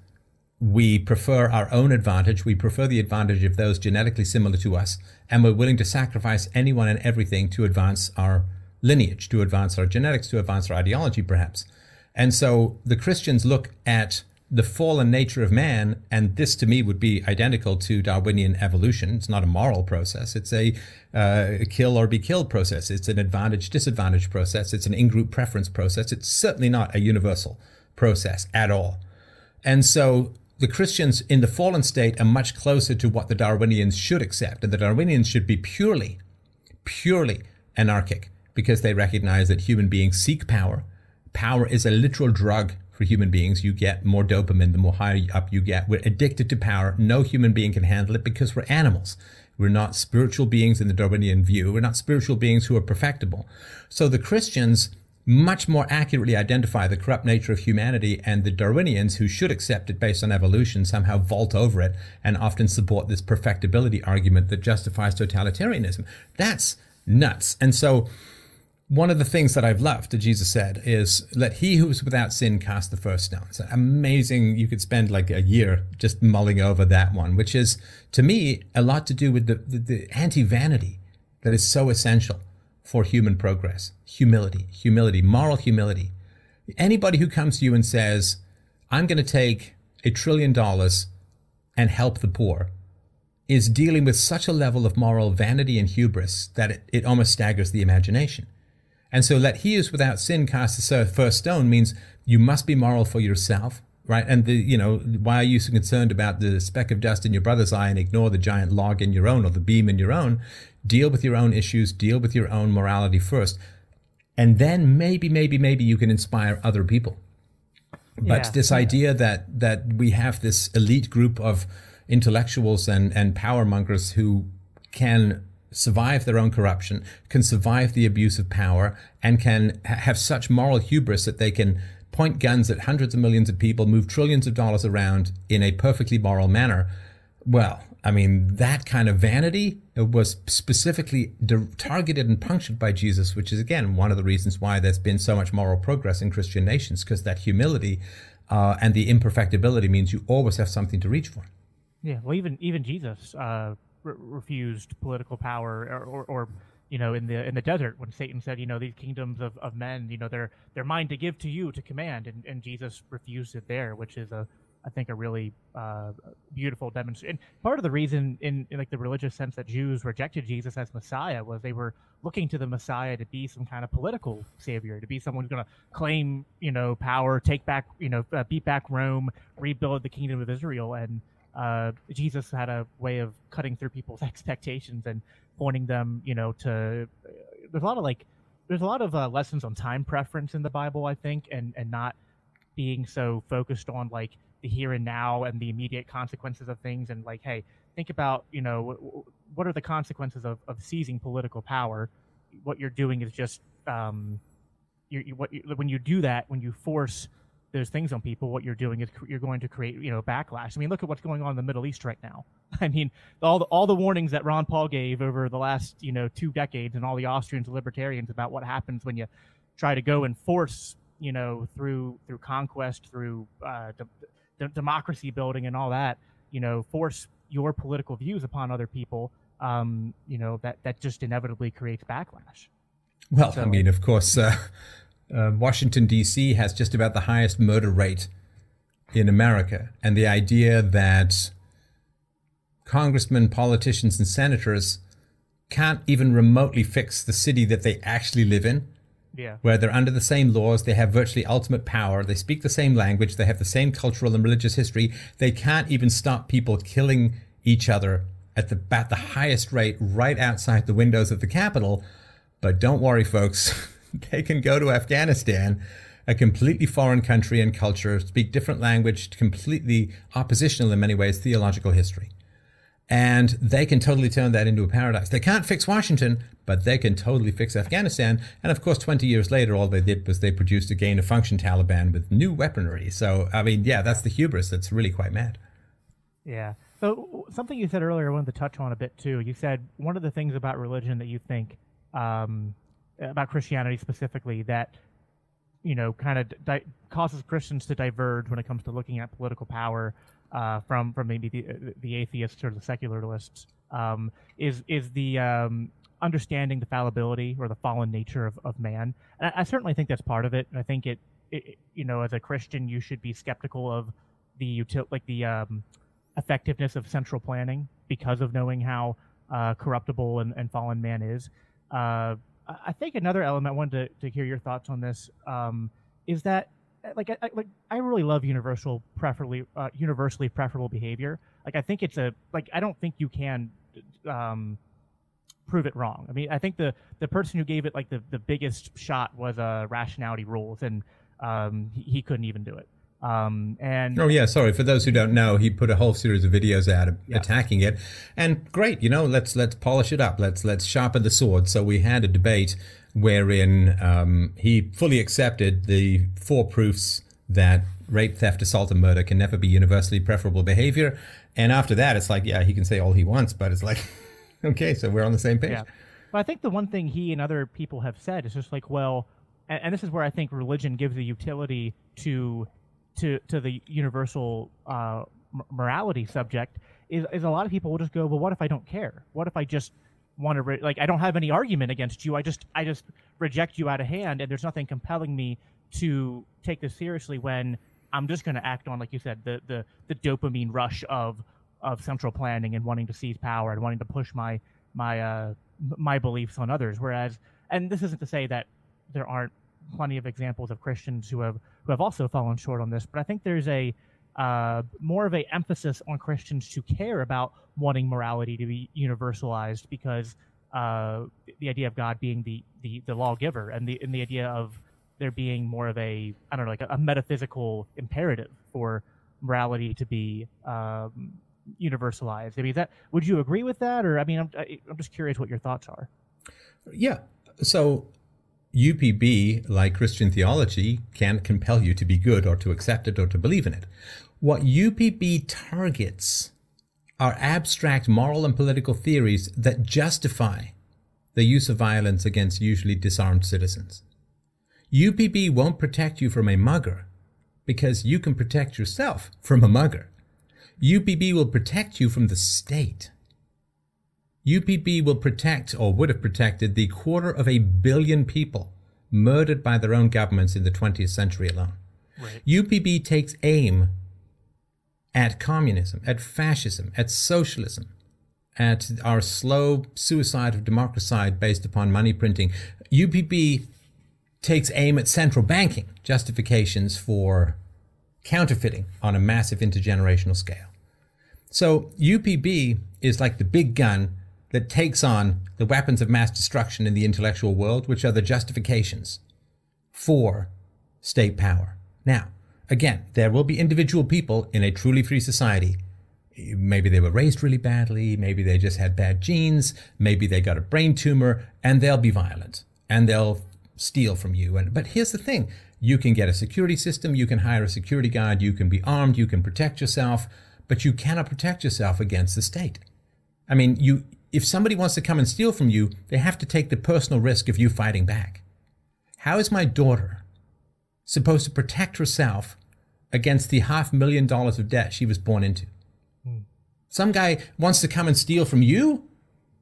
we prefer our own advantage, we prefer the advantage of those genetically similar to us, and we're willing to sacrifice anyone and everything to advance our lineage, to advance our genetics, to advance our ideology, perhaps. And so the Christians look at the fallen nature of man, and this to me would be identical to Darwinian evolution. It's not a moral process. It's a uh, kill or be killed process. It's an advantage disadvantage process. It's an in group preference process. It's certainly not a universal process at all. And so the Christians in the fallen state are much closer to what the Darwinians should accept. And the Darwinians should be purely, purely anarchic because they recognize that human beings seek power. Power is a literal drug for human beings. You get more dopamine the more higher up you get. We're addicted to power. No human being can handle it because we're animals. We're not spiritual beings in the Darwinian view. We're not spiritual beings who are perfectible. So the Christians much more accurately identify the corrupt nature of humanity and the Darwinians who should accept it based on evolution somehow vault over it and often support this perfectibility argument that justifies totalitarianism. That's nuts. And so one of the things that I've loved that Jesus said is, let he who is without sin cast the first stone. It's amazing. You could spend like a year just mulling over that one, which is to me a lot to do with the, the, the anti vanity that is so essential for human progress. Humility, humility, moral humility. Anybody who comes to you and says, I'm going to take a trillion dollars and help the poor is dealing with such a level of moral vanity and hubris that it, it almost staggers the imagination. And so let he is without sin cast the first stone means you must be moral for yourself, right? And the, you know, why are you so concerned about the speck of dust in your brother's eye and ignore the giant log in your own or the beam in your own? Deal with your own issues, deal with your own morality first. And then maybe, maybe, maybe you can inspire other people. But yeah, this yeah. idea that that we have this elite group of intellectuals and, and power mongers who can survive their own corruption, can survive the abuse of power, and can ha- have such moral hubris that they can point guns at hundreds of millions of people, move trillions of dollars around in a perfectly moral manner. Well, I mean, that kind of vanity was specifically de- targeted and punctured by Jesus, which is again one of the reasons why there's been so much moral progress in Christian nations, because that humility uh, and the imperfectibility means you always have something to reach for. Yeah, well, even even Jesus uh, re- refused political power or, or, or, you know in the in the desert when Satan said you know these kingdoms of, of men you know they're they're mine to give to you to command and, and Jesus refused it there which is a I think a really uh, beautiful demonstration. Part of the reason, in, in, like the religious sense, that Jews rejected Jesus as Messiah was they were looking to the Messiah to be some kind of political savior, to be someone who's going to claim, you know, power, take back, you know, uh, beat back Rome, rebuild the kingdom of Israel, and uh, Jesus had a way of cutting through people's expectations and pointing them, you know, to. There's a lot of like, there's a lot of uh, lessons on time preference in the Bible, I think, and and not being so focused on like the here and now and the immediate consequences of things, and like, hey, think about, you know, what are the consequences of of seizing political power? What you're doing is just um, you're, you, what you, when you do that, when you force those things on people, what you're doing is you're going to create, you know, backlash. I mean, look at what's going on in the Middle East right now. I mean, all the, all the warnings that Ron Paul gave over the last, you know, two decades and all the Austrians and libertarians about what happens when you try to go and force, you know, through through conquest, through uh, de- de- democracy building and all that, you know, force your political views upon other people. Um, you know, that that just inevitably creates backlash. Well, so, I mean, of course, uh, uh, Washington, D.C. has just about the highest murder rate in America. And the idea that congressmen, politicians, and senators can't even remotely fix the city that they actually live in, yeah. where they're under the same laws, they have virtually ultimate power, they speak the same language, they have the same cultural and religious history, they can't even stop people killing each other at the, at the highest rate right outside the windows of the Capitol. But don't worry, folks. they can go to Afghanistan, a completely foreign country and culture, speak different language, completely oppositional in many ways, theological history. And they can totally turn that into a paradise. They can't fix Washington, but they can totally fix Afghanistan. And of course, 20 years later, all they did was they produced a gain of function Taliban with new weaponry. So, I mean, yeah, that's the hubris that's really quite mad. Yeah. So, something you said earlier, I wanted to touch on a bit too. You said one of the things about religion that you think um, about Christianity specifically that you know kind of di- causes Christians to diverge when it comes to looking at political power uh, from from maybe the the atheists or the secularists um, is is the um, understanding the fallibility or the fallen nature of, of man. And I, I certainly think that's part of it. And I think it, it, you know as a Christian you should be skeptical of the util like the um, effectiveness of central planning because of knowing how uh, corruptible and, and fallen man is. Uh, I think another element I wanted to, to hear your thoughts on this um, is that like I, like I really love universal preferably uh, universally preferable behavior. Like I think it's a like I don't think you can um, prove it wrong. I mean I think the the person who gave it like the, the biggest shot was uh, rationality rules and um, he, he couldn't even do it. Um, and oh yeah, sorry for those who don't know, he put a whole series of videos out yeah. attacking it, and great, you know, let's let's polish it up, let's let's sharpen the sword. So we had a debate wherein um, he fully accepted the four proofs that rape, theft, assault, and murder can never be universally preferable behavior, and after that, it's like, yeah, he can say all he wants, but it's like, okay, so we're on the same page. Yeah. But I think the one thing he and other people have said is just like, well, and, and this is where I think religion gives a utility to to to the universal uh, morality subject is is a lot of people will just go, well, what if I don't care? What if I just want to re- like I don't have any argument against you. I just I just reject you out of hand, and there's nothing compelling me to take this seriously when I'm just going to act on, like you said, the the the dopamine rush of of central planning and wanting to seize power and wanting to push my my uh, my beliefs on others. Whereas, and this isn't to say that there aren't plenty of examples of Christians who have who have also fallen short on this. But I think there's a uh, more of a emphasis on Christians to care about wanting morality to be universalized because uh, the idea of God being the, the, the lawgiver and the and the idea of there being more of a I don't know like a, a metaphysical imperative for morality to be um, universalized. I mean, that would you agree with that, or I mean, I'm I'm just curious what your thoughts are. Yeah. So UPB, like Christian theology, can't compel you to be good or to accept it or to believe in it. What UPB targets are abstract moral and political theories that justify the use of violence against usually disarmed citizens. UPB won't protect you from a mugger because you can protect yourself from a mugger. UPB will protect you from the state. UPB will protect, or would have protected, the quarter of a billion people murdered by their own governments in the 20th century alone. Right. UPB takes aim at communism, at fascism, at socialism, at our slow suicide of democracy based upon money printing. UPB takes aim at central banking justifications for counterfeiting on a massive intergenerational scale. So UPB is like the big gun that takes on the weapons of mass destruction in the intellectual world, which are the justifications for state power. Now, again, there will be individual people in a truly free society. Maybe they were raised really badly, maybe they just had bad genes, maybe they got a brain tumor, and they'll be violent and they'll steal from you. And but here's the thing: you can get a security system, you can hire a security guard, you can be armed, you can protect yourself, but you cannot protect yourself against the state. I mean, you if somebody wants to come and steal from you, they have to take the personal risk of you fighting back. How is my daughter supposed to protect herself against the half million dollars of debt she was born into? Hmm. Some guy wants to come and steal from you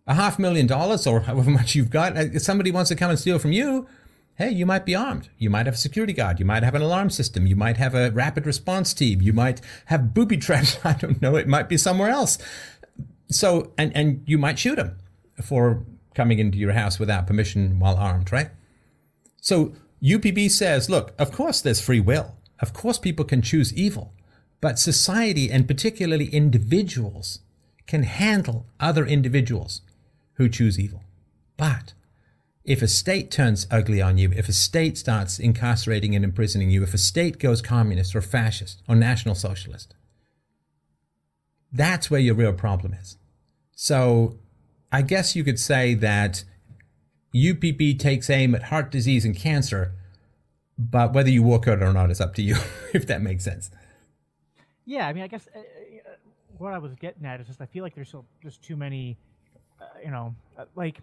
a half million dollars or however much you've got. Uh, somebody wants to come and steal from you. Hey, you might be armed. You might have a security guard. You might have an alarm system. You might have a rapid response team. You might have booby traps. I don't know. It might be somewhere else. So, and, and you might shoot him for coming into your house without permission while armed, right? So UPB says, look, of course there's free will. Of course people can choose evil, but society and particularly individuals can handle other individuals who choose evil. But if a state turns ugly on you, if a state starts incarcerating and imprisoning you, if a state goes communist or fascist or national socialist, that's where your real problem is. So I guess you could say that UPB takes aim at heart disease and cancer, but whether you walk out or not is up to you, if that makes sense. Yeah, I mean, I guess uh, uh, what I was getting at is just I feel like there's still just too many, uh, you know, uh, like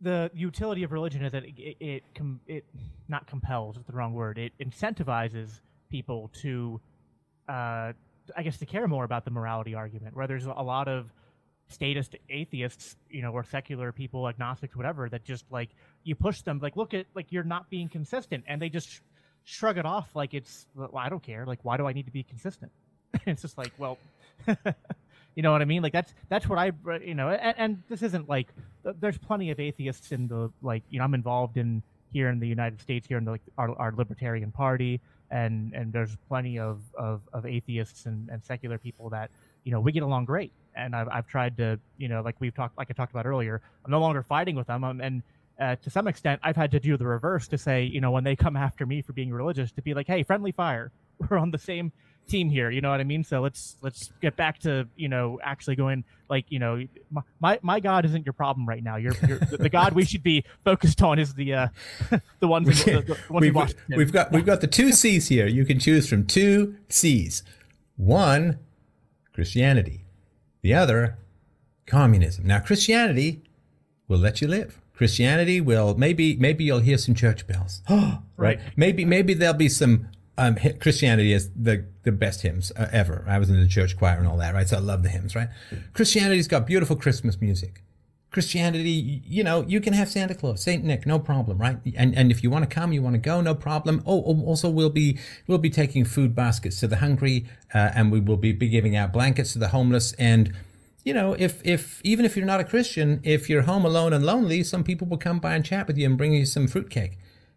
the utility of religion is that it it, it, com- it not compels is the wrong word. It incentivizes people to uh, I guess to care more about the morality argument, where there's a lot of statist atheists, you know, or secular people, agnostics, whatever, that just like you push them, like, look at like you're not being consistent, and they just sh- shrug it off like it's, well, I don't care. Like, why do I need to be consistent? it's just like, well, you know what I mean? Like that's that's what I, you know, and, and this isn't like there's plenty of atheists in the like, you know, I'm involved in here in the United States, here in the, like our, our Libertarian Party and and there's plenty of of, of atheists and, and secular people that you know we get along great. And I've, I've tried to you know like we've talked like i talked about earlier i'm no longer fighting with them. Um, and uh, to some extent i've had to do the reverse to say you know when they come after me for being religious to be like hey friendly fire. We're on the same team here. You know what I mean? So let's let's get back to you know actually going like you know my my God isn't your problem right now. You're, you're the, God we should be focused on is the uh, the ones, the, the ones we've, we we've got we've got the two C's here. You can choose from two C's. One, Christianity. The other, communism. Now Christianity will let you live. Christianity will maybe maybe you'll hear some church bells. right? right. Maybe maybe there'll be some um, Christianity is the the best hymns uh, ever. I was in the church choir and all that, right? So I love the hymns, right? Christianity's got beautiful Christmas music. Christianity, you know, you can have Santa Claus, Saint Nick, no problem, right? And and if you want to come, you want to go, no problem. Oh, also we'll be we'll be taking food baskets to the hungry, uh, and we will be, be giving out blankets to the homeless. And you know, if if even if you're not a Christian, if you're home alone and lonely, some people will come by and chat with you and bring you some fruitcake.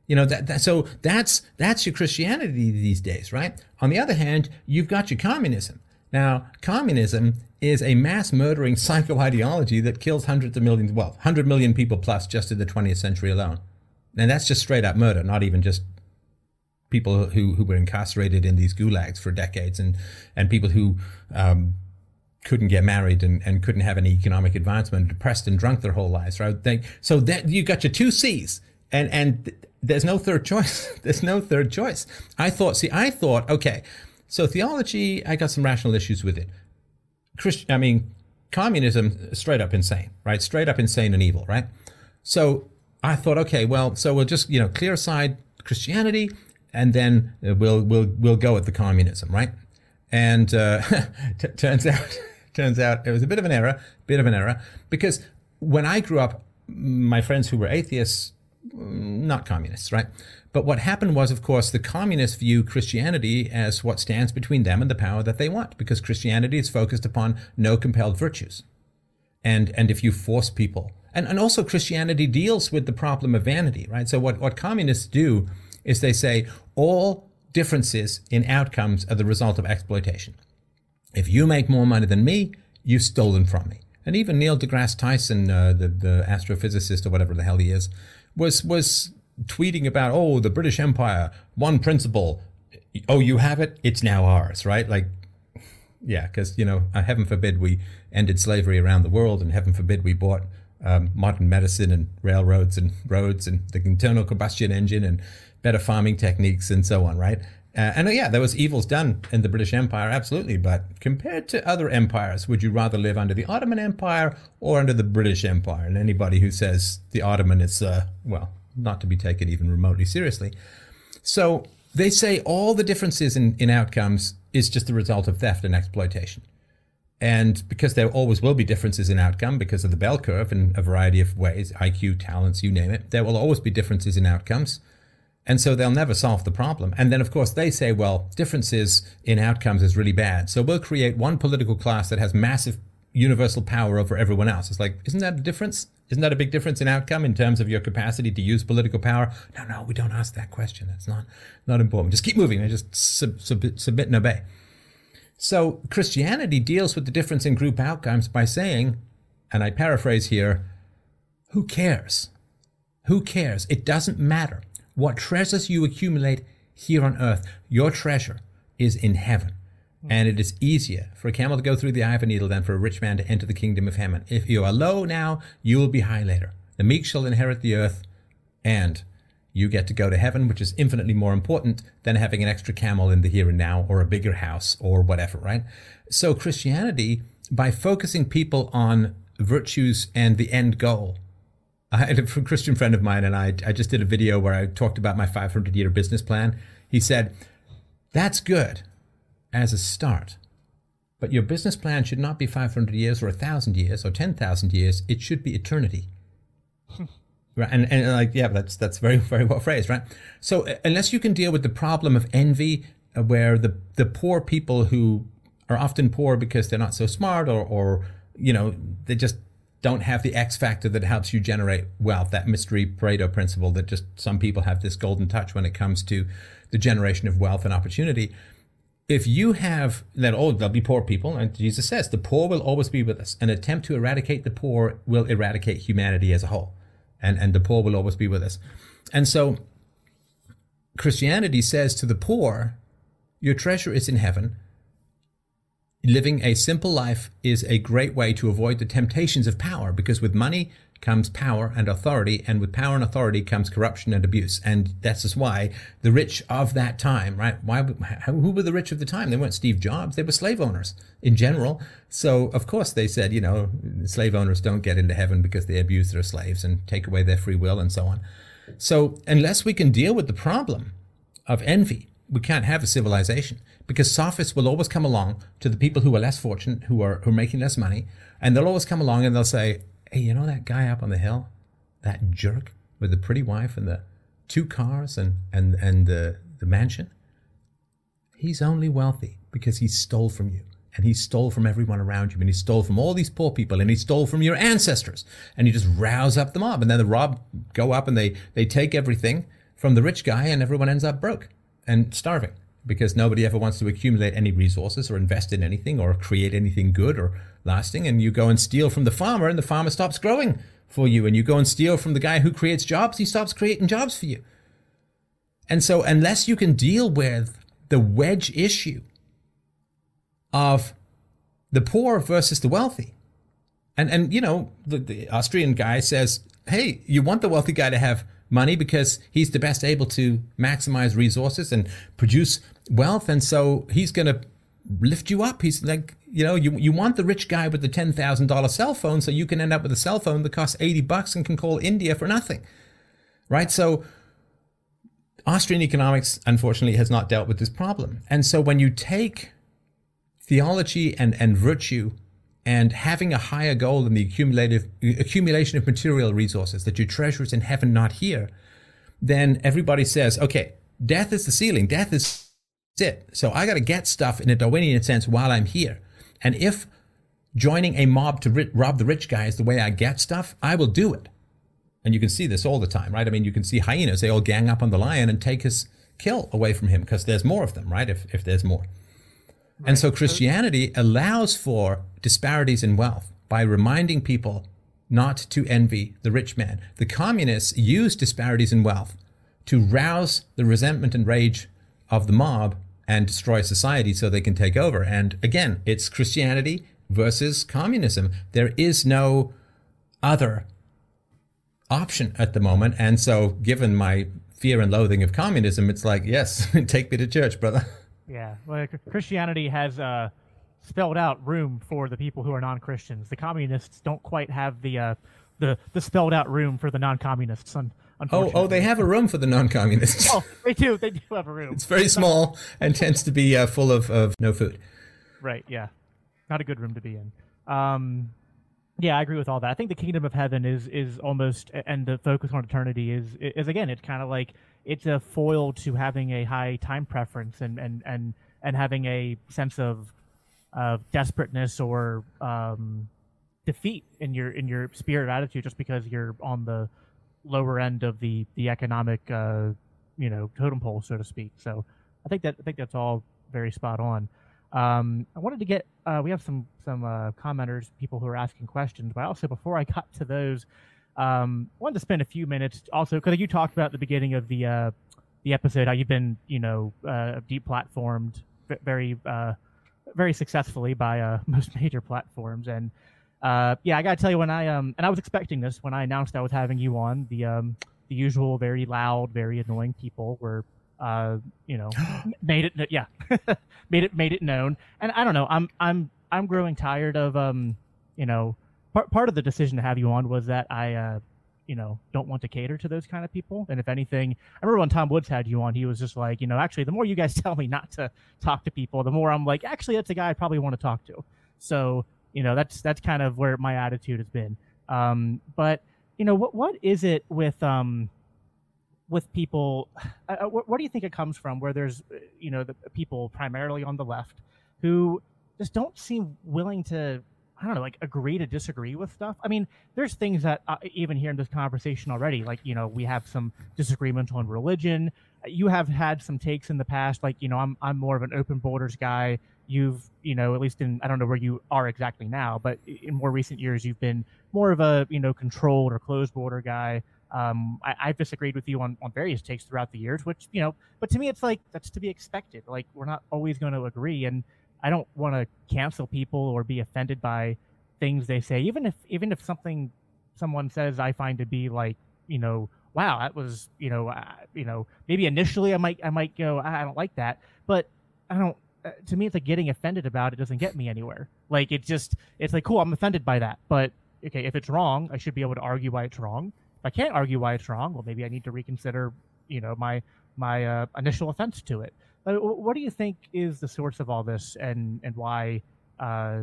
You know that, that, so that's that's your Christianity these days, right? On the other hand, you've got your communism. Now, communism is a mass murdering psycho ideology that kills hundreds of millions, well, 100 million people plus just in the 20th century alone. And that's just straight up murder, not even just people who, who were incarcerated in these gulags for decades and, and people who um, couldn't get married and, and couldn't have any economic advancement, depressed and drunk their whole lives, right? They, so that you got your two C's. And, and there's no third choice. there's no third choice. I thought, see, I thought, okay, so theology, I got some rational issues with it. Christian, I mean, communism, straight up insane, right? Straight up insane and evil, right? So I thought, okay, well, so we'll just, you know, clear aside Christianity and then we'll, we'll, we'll go at the communism, right? And, uh, t- turns out, turns out it was a bit of an error, bit of an error, because when I grew up, my friends who were atheists not communists, right? But what happened was, of course, the communists view Christianity as what stands between them and the power that they want, because Christianity is focused upon no compelled virtues. And, and if you force people, and, and also Christianity deals with the problem of vanity, right? So what, what communists do is they say all differences in outcomes are the result of exploitation. If you make more money than me, you've stolen from me. And even Neil deGrasse Tyson, uh, the, the astrophysicist or whatever the hell he is, was was tweeting about oh the British Empire one principle oh you have it it's now ours right like yeah because you know uh, heaven forbid we ended slavery around the world and heaven forbid we bought um, modern medicine and railroads and roads and the internal combustion engine and better farming techniques and so on, right? Uh, and uh, yeah, there was evils done in the British Empire, absolutely. But compared to other empires, would you rather live under the Ottoman Empire or under the British Empire? And anybody who says the Ottoman is, uh, well, not to be taken even remotely seriously. So they say all the differences in, in outcomes is just the result of theft and exploitation. And because there always will be differences in outcome because of the bell curve in a variety of ways, IQ, talents, you name it, there will always be differences in outcomes. And so they'll never solve the problem. And then, of course, they say, well, differences in outcomes is really bad. So we'll create one political class that has massive universal power over everyone else. It's like, isn't that a difference? Isn't that a big difference in outcome in terms of your capacity to use political power? No, no, we don't ask that question. It's not, not important. Just keep moving and just sub, sub, submit and obey. So Christianity deals with the difference in group outcomes by saying, and I paraphrase here, who cares? Who cares? It doesn't matter. What treasures you accumulate here on earth, your treasure is in heaven. Hmm. And it is easier for a camel to go through the eye of a needle than for a rich man to enter the kingdom of heaven. If you are low now, you will be high later. The meek shall inherit the earth, and you get to go to heaven, which is infinitely more important than having an extra camel in the here and now or a bigger house or whatever, right? So Christianity, by focusing people on virtues and the end goal, I had a Christian friend of mine and I, I just did a video where I talked about my 500 year business plan. He said, that's good as a start. But your business plan should not be 500 years or 1,000 years or 10,000 years. It should be eternity. Right. And, and like, yeah, that's, that's very, very well phrased, right? So uh, unless you can deal with the problem of envy, uh, where the, the poor people who are often poor because they're not so smart or, or, you know, they just don't have the X factor that helps you generate wealth, that mystery Pareto principle that just some people have this golden touch when it comes to the generation of wealth and opportunity. If you have that, oh, there'll be poor people, and Jesus says the poor will always be with us. An attempt to eradicate the poor will eradicate humanity as a whole and, and the poor will always be with us. And so Christianity says to the poor, your treasure is in heaven. Living a simple life is a great way to avoid the temptations of power because with money comes power and authority, and with power and authority comes corruption and abuse. And that's just why the rich of that time, right? Why? Who were the rich of the time? They weren't Steve Jobs. They were slave owners in general. So of course they said, you know, slave owners don't get into heaven because they abuse their slaves and take away their free will and so on. So unless we can deal with the problem of envy, we can't have a civilization because sophists will always come along to the people who are less fortunate, who are who are making less money, and they'll always come along and they'll say, hey, you know that guy up on the hill, that jerk with the pretty wife and the two cars and and and the the mansion. He's only wealthy because he stole from you. And he stole from everyone around you, and he stole from all these poor people, and he stole from your ancestors, and you just rouse up the mob, and then the mob go up and they they take everything from the rich guy, and everyone ends up broke and starving because nobody ever wants to accumulate any resources or invest in anything or create anything good or lasting. And you go and steal from the farmer, and the farmer stops growing for you. And you go and steal from the guy who creates jobs, he stops creating jobs for you. And so, unless you can deal with the wedge issue of the poor versus the wealthy, and and you know the, the Austrian guy says, "Hey, you want the wealthy guy to have money because he's the best able to maximize resources and produce wealth. And so he's going to lift you up. He's like, you know, you, you want the rich guy with the $10,000 cell phone so you can end up with a cell phone that costs 80 bucks and can call India for nothing. Right? So Austrian economics, unfortunately, has not dealt with this problem. And so when you take theology and, and virtue and having a higher goal than the accumulative accumulation of material resources that your treasure is in heaven, not here, then everybody says, okay, death is the ceiling. Death is it. So I got to get stuff in a Darwinian sense while I'm here. And if joining a mob to ri- rob the rich guy is the way I get stuff, I will do it. And you can see this all the time, right? I mean, you can see hyenas, they all gang up on the lion and take his kill away from him because there's more of them, right? If, if there's more. Right. And so Christianity allows for disparities in wealth by reminding people not to envy the rich man. The communists use disparities in wealth to rouse the resentment and rage of the mob and destroy society so they can take over. And again, it's Christianity versus communism. There is no other option at the moment. And so, given my fear and loathing of communism, it's like, yes, take me to church, brother. Yeah, well, Christianity has uh, spelled out room for the people who are non-Christians. The communists don't quite have the uh, the the spelled out room for the non-communists. Un- oh, oh, they have a room for the non-communists. oh, they do. They do have a room. It's very small and tends to be uh, full of, of no food. Right. Yeah. Not a good room to be in. Um, yeah, I agree with all that. I think the kingdom of heaven is is almost, and the focus on eternity is is again, it's kind of like it's a foil to having a high time preference and and and and having a sense of of desperateness or um, defeat in your in your spirit attitude just because you're on the lower end of the the economic uh, you know totem pole, so to speak. So I think that I think that's all very spot on. Um, I wanted to get uh, we have some some uh, commenters, people who are asking questions, but also before I got to those, um, I wanted to spend a few minutes also because you talked about at the beginning of the uh, the episode how you've been you know uh, deplatformed very uh, very successfully by uh, most major platforms and uh, yeah I gotta tell you when I um and I was expecting this when I announced I was having you on the um the usual very loud very annoying people were uh, you know, made it, yeah, made it, made it known. And I don't know, I'm, I'm, I'm growing tired of, um, you know, part, part of the decision to have you on was that I, uh, you know, don't want to cater to those kind of people. And if anything, I remember when Tom Woods had you on, he was just like, you know, actually, the more you guys tell me not to talk to people, the more I'm like, actually, that's a guy I probably want to talk to. So, you know, that's that's kind of where my attitude has been. Um, but you know, what what is it with um, with people uh, uh what, do you think it comes from where there's uh, you know the people primarily on the left who just don't seem willing to i don't know like agree to disagree with stuff i mean there's things that uh, even here in this conversation already like you know we have some disagreement on religion you have had some takes in the past like you know i'm i'm more of an open borders guy you've you know at least in i don't know where you are exactly now but in more recent years you've been more of a you know controlled or closed border guy um, I, have disagreed with you on, on various takes throughout the years, which, you know, but to me, it's like that's to be expected. Like, we're not always going to agree. And I don't want to cancel people or be offended by things they say, even if, even if something someone says I find to be like, you know, wow, that was, you know, uh, you know, maybe initially I might, I might go, I don't like that, but I don't, uh, to me, it's like getting offended about it doesn't get me anywhere. Like, it's just, it's like, cool, I'm offended by that. But okay, if it's wrong, I should be able to argue why it's wrong if I can't argue why it's wrong, well, maybe I need to reconsider, you know, my my uh, initial offense to it. What do you think is the source of all this, and and why? Uh,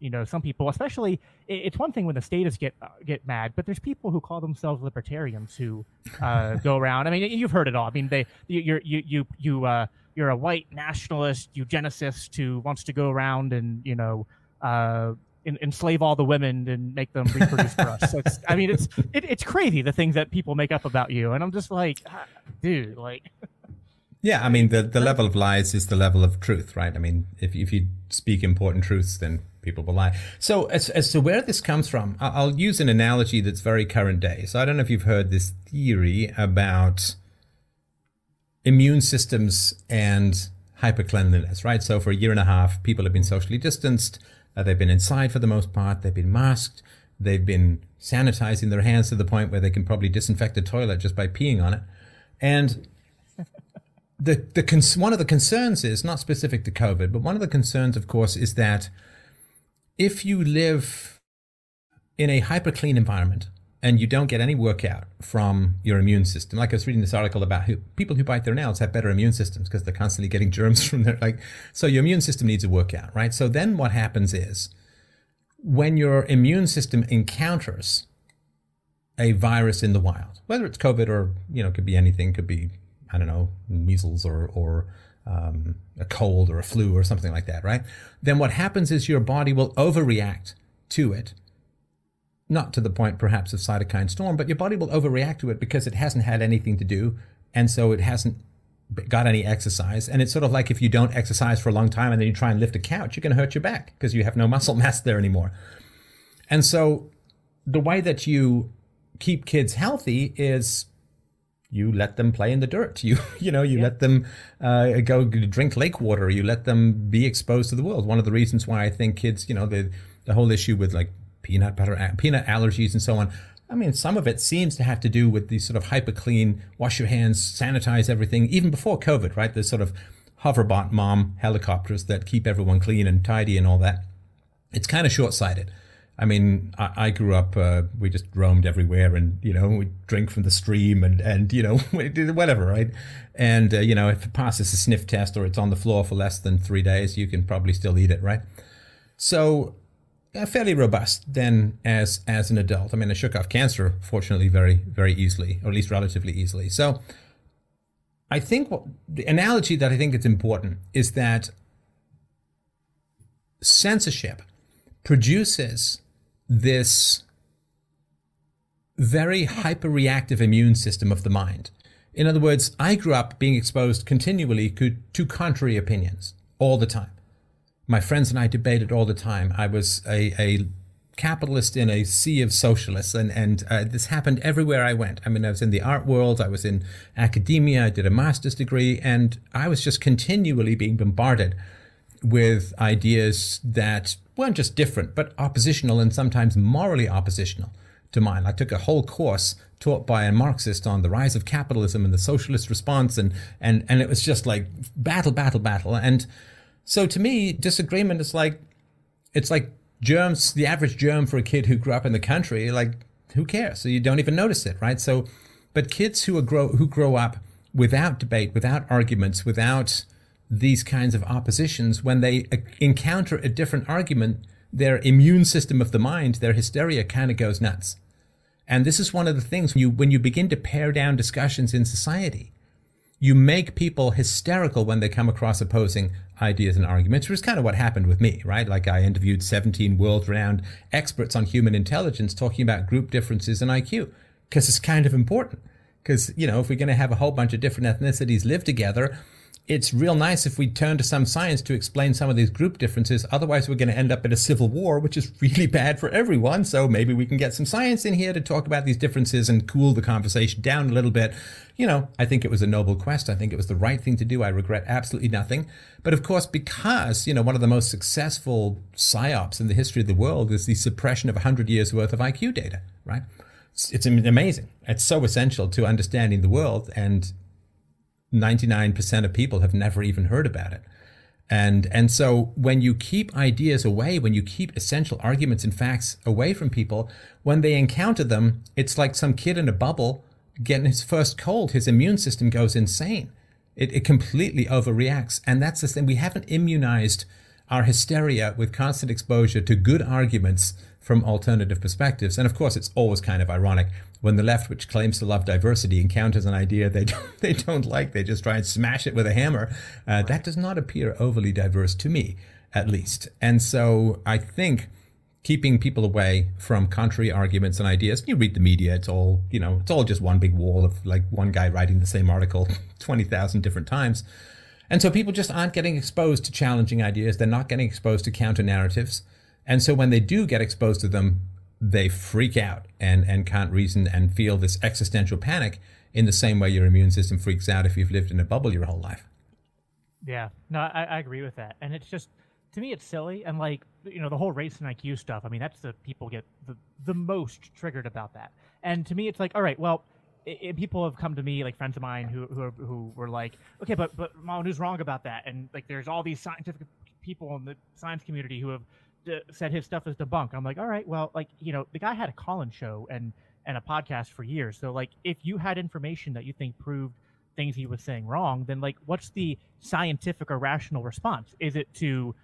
you know, some people, especially, it's one thing when the statists get uh, get mad, but there's people who call themselves libertarians who uh, go around. I mean, you've heard it all. I mean, they you're you you you uh, you're a white nationalist eugenicist who wants to go around and you know uh, enslave all the women and make them reproduce for us. So it's, I mean, it's it, it's crazy the things that people make up about you, and I'm just like, ah, dude, like. Yeah, I mean, the, the level of lies is the level of truth, right? I mean, if, if you speak important truths, then people will lie. So, as, as to where this comes from, I'll use an analogy that's very current day. So, I don't know if you've heard this theory about immune systems and hypercleanliness, right? So, for a year and a half, people have been socially distanced uh, they've been inside for the most part. They've been masked. They've been sanitizing their hands to the point where they can probably disinfect a toilet just by peeing on it. And the the cons- one of the concerns is not specific to COVID, but one of the concerns, of course, is that if you live in a hyper clean environment, and you don't get any workout from your immune system. Like I was reading this article about who, people who bite their nails have better immune systems because they're constantly getting germs from their like. So your immune system needs a workout, right? So then what happens is when your immune system encounters a virus in the wild, whether it's COVID or you know, it could be anything, could be I don't know, measles or or um, a cold or a flu or something like that, right? Then what happens is your body will overreact to it not to the point perhaps of cytokine storm, but your body will overreact to it because it hasn't had anything to do. And so it hasn't got any exercise. And it's sort of like if you don't exercise for a long time and then you try and lift a couch, you're going to hurt your back because you have no muscle mass there anymore. And so the way that you keep kids healthy is you let them play in the dirt. You you know you yeah. let them uh, go drink lake water. You let them be exposed to the world. One of the reasons why I think kids, you know, the the whole issue with like peanut butter, peanut allergies, and so on. I mean, some of it seems to have to do with these sort of hyper clean, wash your hands, sanitize everything, even before COVID, right? The sort of hoverbot mom helicopters that keep everyone clean and tidy and all that. It's kind of short sighted. I mean, I, I grew up, uh, we just roamed everywhere and, you know, we drink from the stream and, and you know, whatever, right? And, uh, you know, if it passes a sniff test or it's on the floor for less than three days, you can probably still eat it, right? So, uh, fairly robust then as as an adult. I mean, I shook off cancer, fortunately, very, very easily, or at least relatively easily. So, I think what the analogy that I think is important is that censorship produces this very hyper-reactive immune system of the mind. In other words, I grew up being exposed continually to contrary opinions all the time. My friends and I debated all the time. I was a, a capitalist in a sea of socialists, and and uh, this happened everywhere I went. I mean, I was in the art world, I was in academia, I did a master's degree, and I was just continually being bombarded with ideas that weren't just different, but oppositional and sometimes morally oppositional to mine. I took a whole course taught by a Marxist on the rise of capitalism and the socialist response, and and and it was just like battle, battle, battle. And so to me, disagreement is like it's like germs. The average germ for a kid who grew up in the country, like who cares? So you don't even notice it, right? So, but kids who are grow who grow up without debate, without arguments, without these kinds of oppositions, when they uh, encounter a different argument, their immune system of the mind, their hysteria kind of goes nuts. And this is one of the things when you, when you begin to pare down discussions in society, you make people hysterical when they come across opposing ideas and arguments, which is kind of what happened with me, right? Like I interviewed 17 world renowned experts on human intelligence talking about group differences in IQ, because it's kind of important. Because, you know, if we're going to have a whole bunch of different ethnicities live together, it's real nice if we turn to some science to explain some of these group differences. Otherwise, we're going to end up in a civil war, which is really bad for everyone. So maybe we can get some science in here to talk about these differences and cool the conversation down a little bit. You know, I think it was a noble quest. I think it was the right thing to do. I regret absolutely nothing. But of course, because, you know, one of the most successful psyops in the history of the world is the suppression of 100 years worth of IQ data, right? It's, amazing. It's so essential to understanding the world. And 99% of people have never even heard about it. And, and so when you keep ideas away, when you keep essential arguments and facts away from people, when they encounter them, it's like some kid in a bubble getting his first cold. His immune system goes insane. It, it completely overreacts. And that's the thing. We haven't immunized our hysteria with constant exposure to good arguments from alternative perspectives. And of course, it's always kind of ironic when the left, which claims to love diversity, encounters an idea they don't, they don't like, they just try and smash it with a hammer. Uh, that does not appear overly diverse to me, at least. And so I think keeping people away from contrary arguments and ideas. You read the media; it's all you know. It's all just one big wall of like one guy writing the same article twenty thousand different times. And so people just aren't getting exposed to challenging ideas. They're not getting exposed to counter narratives. And so when they do get exposed to them, they freak out and, and can't reason and feel this existential panic in the same way your immune system freaks out if you've lived in a bubble your whole life. Yeah, no, I, I agree with that. And it's just, to me, it's silly. And like, you know, the whole race and IQ stuff, I mean, that's the people get the, the most triggered about that. And to me, it's like, all right, well, it, it, people have come to me, like friends of mine who, who, who were like, okay, but, but Molyneux's wrong about that? And like, there's all these scientific people in the science community who have said his stuff is debunked. I'm like, all right, well, like you know, the guy had a call-in show and and a podcast for years. So like, if you had information that you think proved things he was saying wrong, then like, what's the scientific or rational response? Is it to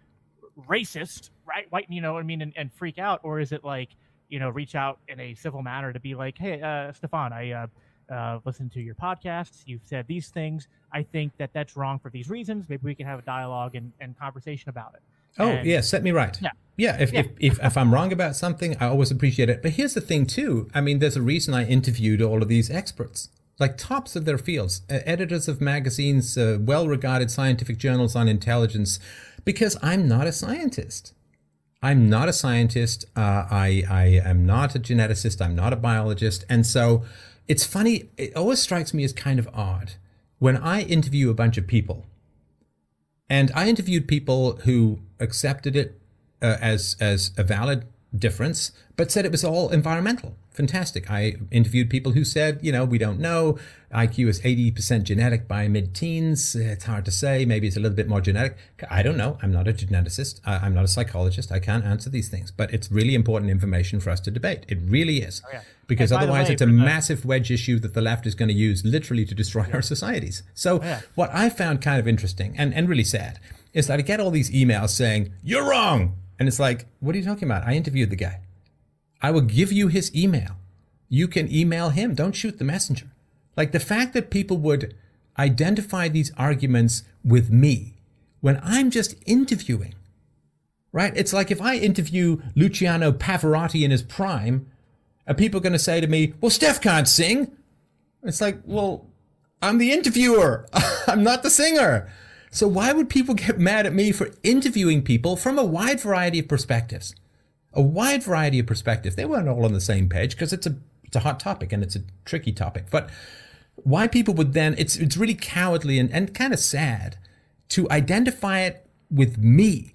racist, right? White, you know, what I mean, and, and freak out, or is it like, you know, reach out in a civil manner to be like, hey, uh, Stefan, I uh, uh, listened to your podcasts. You've said these things. I think that that's wrong for these reasons. Maybe we can have a dialogue and, and conversation about it. Oh, and, yeah, set me right. Yeah. Yeah, if, yeah. If, if, if I'm wrong about something, I always appreciate it. But here's the thing, too. I mean, there's a reason I interviewed all of these experts, like tops of their fields, uh, editors of magazines, uh, well regarded scientific journals on intelligence, because I'm not a scientist. I'm not a scientist. Uh, I, I am not a geneticist. I'm not a biologist. And so it's funny. It always strikes me as kind of odd when I interview a bunch of people and I interviewed people who accepted it uh, as as a valid difference, but said it was all environmental. Fantastic. I interviewed people who said, you know, we don't know. IQ is 80% genetic by mid teens. It's hard to say. Maybe it's a little bit more genetic. I don't know. I'm not a geneticist. I'm not a psychologist. I can't answer these things, but it's really important information for us to debate. It really is. Oh, yeah. Because otherwise, way, it's a the, massive wedge issue that the left is going to use literally to destroy yeah. our societies. So, oh, yeah. what I found kind of interesting and, and really sad is I get all these emails saying, You're wrong. And it's like, What are you talking about? I interviewed the guy. I will give you his email. You can email him. Don't shoot the messenger. Like the fact that people would identify these arguments with me when I'm just interviewing, right? It's like if I interview Luciano Pavarotti in his prime, are people going to say to me, well, Steph can't sing? It's like, well, I'm the interviewer. I'm not the singer. So why would people get mad at me for interviewing people from a wide variety of perspectives? A wide variety of perspectives. They weren't all on the same page because it's a it's a hot topic and it's a tricky topic. But why people would then it's it's really cowardly and, and kind of sad to identify it with me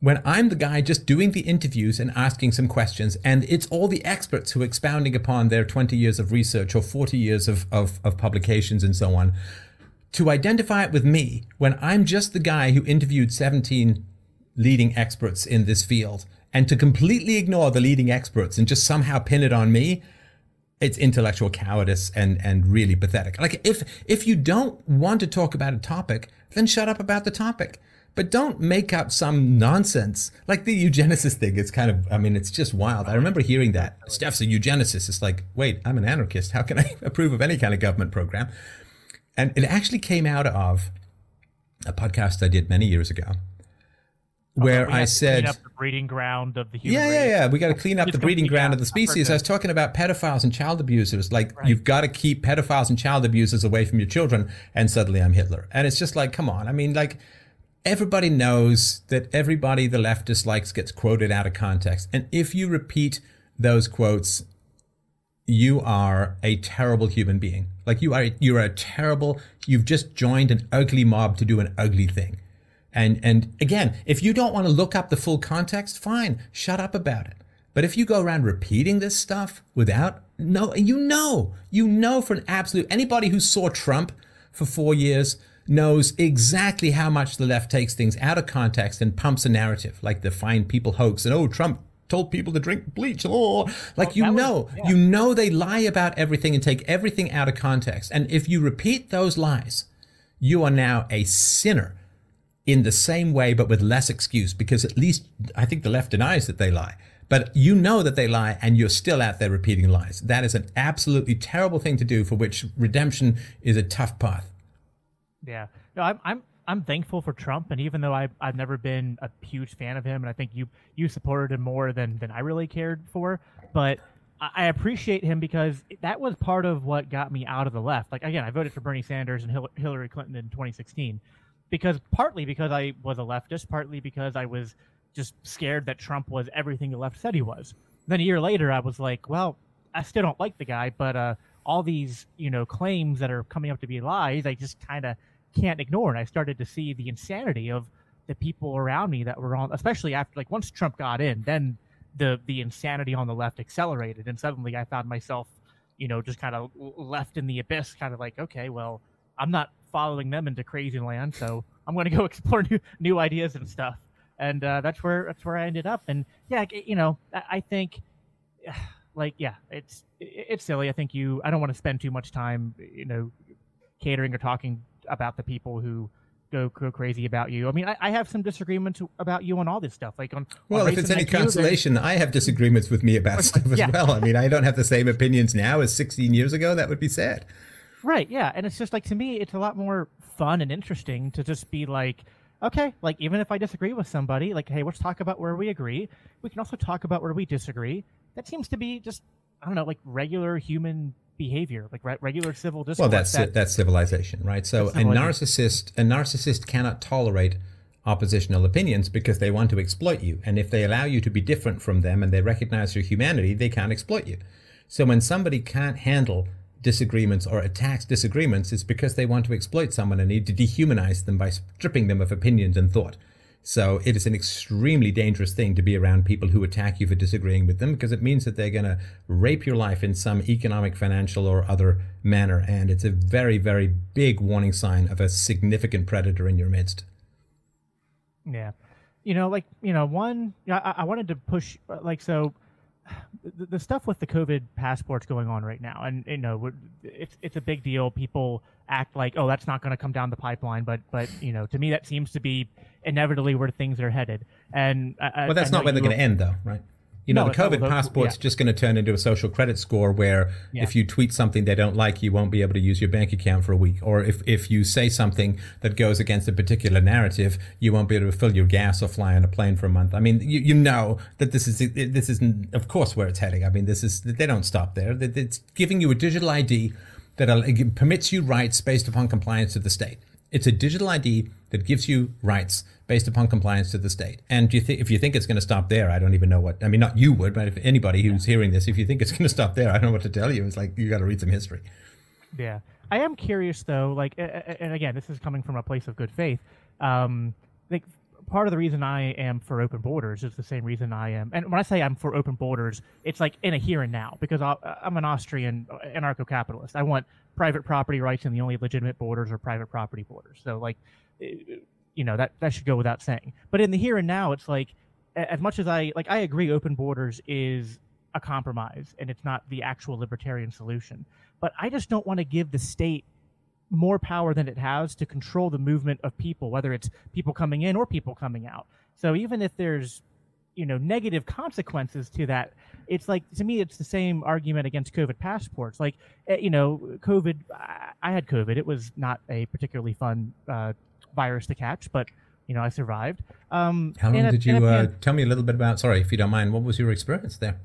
when I'm the guy just doing the interviews and asking some questions, and it's all the experts who are expounding upon their 20 years of research or 40 years of, of, of publications and so on, to identify it with me when I'm just the guy who interviewed 17 leading experts in this field, and to completely ignore the leading experts and just somehow pin it on me, it's intellectual cowardice and and really pathetic. Like if if you don't want to talk about a topic, then shut up about the topic. But don't make up some nonsense. Like the eugenicist thing, it's kind of, I mean, it's just wild. I remember hearing that. Steph's a eugenicist. It's like, wait, I'm an anarchist. How can I approve of any kind of government program? And it actually came out of a podcast I did many years ago oh, where I said, up the breeding ground of the human yeah, race. yeah, yeah. We got to clean up the breeding ground of the species. I was talking about pedophiles and child abusers. Like right. you've got to keep pedophiles and child abusers away from your children. And suddenly I'm Hitler. And it's just like, come on. I mean, like everybody knows that everybody the leftist likes gets quoted out of context. And if you repeat those quotes you are a terrible human being. Like you are, you're a terrible. You've just joined an ugly mob to do an ugly thing. And and again, if you don't want to look up the full context, fine, shut up about it. But if you go around repeating this stuff without no, you know, you know for an absolute anybody who saw Trump for four years knows exactly how much the left takes things out of context and pumps a narrative, like the fine people hoax and oh, Trump told people to drink bleach. Oh, like well, you know, was, yeah. you know they lie about everything and take everything out of context. And if you repeat those lies, you are now a sinner in the same way, but with less excuse, because at least I think the left denies that they lie. But you know that they lie and you're still out there repeating lies. That is an absolutely terrible thing to do for which redemption is a tough path. Yeah. No, I'm, I'm I'm thankful for Trump, and even though I, I've never been a huge fan of him, and I think you you supported him more than than I really cared for, but I, appreciate him because that was part of what got me out of the left. Like again, I voted for Bernie Sanders and Hillary Clinton in 2016 because partly because I was a leftist, partly because I was just scared that Trump was everything the left said he was. Then a year later, I was like, well, I still don't like the guy, but uh, all these you know claims that are coming up to be lies, I just kind of can't ignore. And I started to see the insanity of the people around me that were on, especially after like once Trump got in, then the the insanity on the left accelerated, and suddenly I found myself, you know, just kind of left in the abyss, kind of like, okay, well, I'm not following them into crazy land, so I'm going to go explore new new ideas and stuff. And uh, that's where that's where I ended up. And yeah, you know, I think, like, yeah, it's it's silly. I think you. I don't want to spend too much time, you know, catering or talking about the people who go go crazy about you. I mean, I, I, have some disagreements about you on all this stuff. Like on well, on if it's any consolation, I have disagreements with me about stuff as yeah. well. I mean, I don't have the same opinions now as 16 years ago. That would be sad. Right. Yeah, and it's just like to me, it's a lot more fun and interesting to just be like. Okay, like even if I disagree with somebody, like, hey, let's talk about where we agree. We can also talk about where we disagree. That seems to be just, I don't know, like regular human behavior, like re- regular civil discourse. Well, that's that, that's civilization, right? So a narcissist a narcissist cannot tolerate oppositional opinions because they want to exploit you, and if they allow you to be different from them and they recognize your humanity, they can't exploit you. So when somebody can't handle disagreements or attacks disagreements, it's because they want to exploit someone and need to dehumanize them by stripping them of opinions and thought. So it is an extremely dangerous thing to be around people who attack you for disagreeing with them because it means that they're going to rape your life in some economic, financial, or other manner. And it's a very, very big warning sign of a significant predator in your midst. Yeah. You know, like, you know, one, I, I wanted to push, uh, like, so the, the, stuff with the COVID passports going on right now, and you know, it's it's a big deal. People act like, oh, that's not going to come down the pipeline, but but you know, to me, that seems to be inevitably where things are headed. And I, well, that's not where they're going to end, though, right? You know, no, the COVID passport's yeah. just going to turn into a social credit score where yeah. if you tweet something they don't like, you won't be able to use your bank account for a week. Or if, if you say something that goes against a particular narrative, you won't be able to fill your gas or fly on a plane for a month. I mean, you, you know that this is, this isn't of course, where it's heading. I mean, this is, they don't stop there. It's giving you a digital ID that uh, permits you rights based upon compliance to the state. It's a digital ID that gives you rights based upon compliance to the state. And do you think if you think it's going to stop there, I don't even know what. I mean, not you would, but if anybody who's hearing this, if you think it's going to stop there, I don't know what to tell you. It's like you got to read some history. Yeah, I am curious though. Like, and again, this is coming from a place of good faith. Um, like part of the reason I am for open borders is the same reason I am. And when I say I'm for open borders, it's like in a here and now because i am an Austrian anarcho-capitalist. I want private property rights, and the only legitimate borders are private property borders. So like, eh, you know that that should go without saying. But in the here and now, it's like as much as I like, I agree, open borders is a compromise, and it's not the actual libertarian solution. But I just don't want to give the state more power than it has to control the movement of people, whether it's people coming in or people coming out. So even if there's you know negative consequences to that it's like to me it's the same argument against covid passports. Like eh, you know covid i had covid. It was not a particularly fun uh, virus to catch but you know i survived. Um, how long did a, you uh, tell me a little bit about sorry if you don't mind what was your experience there?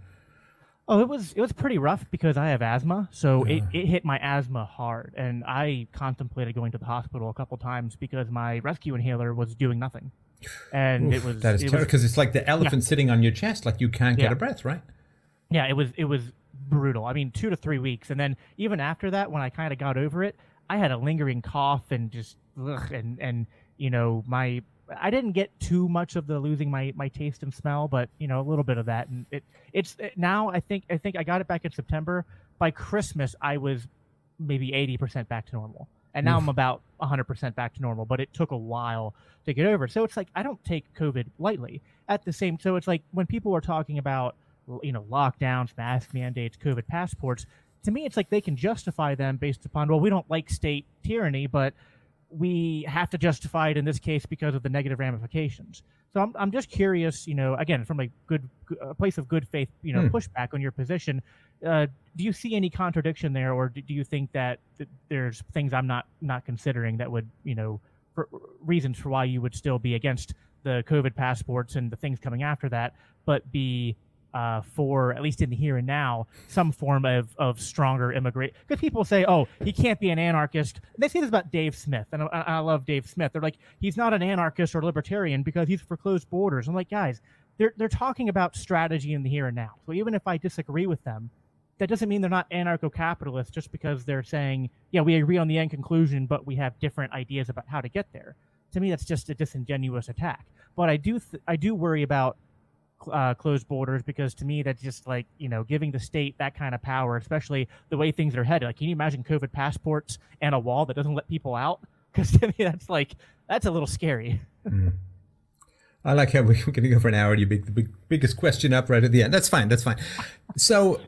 Oh, it was it was pretty rough because I have asthma, so yeah. it, it hit my asthma hard, and I contemplated going to the hospital a couple times because my rescue inhaler was doing nothing, and Oof, it was that is terrible because it's like the elephant yeah. sitting on your chest, like you can't get yeah. a breath, right? Yeah, it was it was brutal. I mean, two to three weeks, and then even after that, when I kind of got over it, I had a lingering cough and just ugh, and and you know my I didn't get too much of the losing my, my taste and smell, but you know a little bit of that. And it it's it, now I think I think I got it back in September. By Christmas, I was maybe eighty percent back to normal, and now I'm about hundred percent back to normal. But it took a while to get over. So it's like I don't take COVID lightly. At the same, so it's like when people are talking about you know lockdowns, mask mandates, COVID passports. To me, it's like they can justify them based upon well, we don't like state tyranny, but we have to justify it in this case because of the negative ramifications. So I'm, I'm just curious, you know, again, from a good a place of good faith, you know, hmm. pushback on your position. Uh, do you see any contradiction there, or do, do you think that, that there's things I'm not not considering that would, you know, for, reasons for why you would still be against the COVID passports and the things coming after that, but be uh, for at least in the here and now some form of, of stronger immigrant because people say oh he can't be an anarchist. They say this about dave smith and I, I, love dave smith. They're like he's not an anarchist or libertarian because he's for closed borders. I'm like guys they're, they're talking about strategy in the here and now. So even if i disagree with them that doesn't mean they're not anarcho-capitalists just because they're saying yeah we agree on the end conclusion but we have different ideas about how to get there to me that's just a disingenuous attack but i do th- i do worry about uh, closed borders because to me that's just like you know giving the state that kind of power, especially the way things are headed. Like, can you imagine COVID passports and a wall that doesn't let people out? Because to me, that's like that's a little scary. Mm. I like how we're going to go for an hour and you make the big, biggest question up right at the end. That's fine. That's fine. So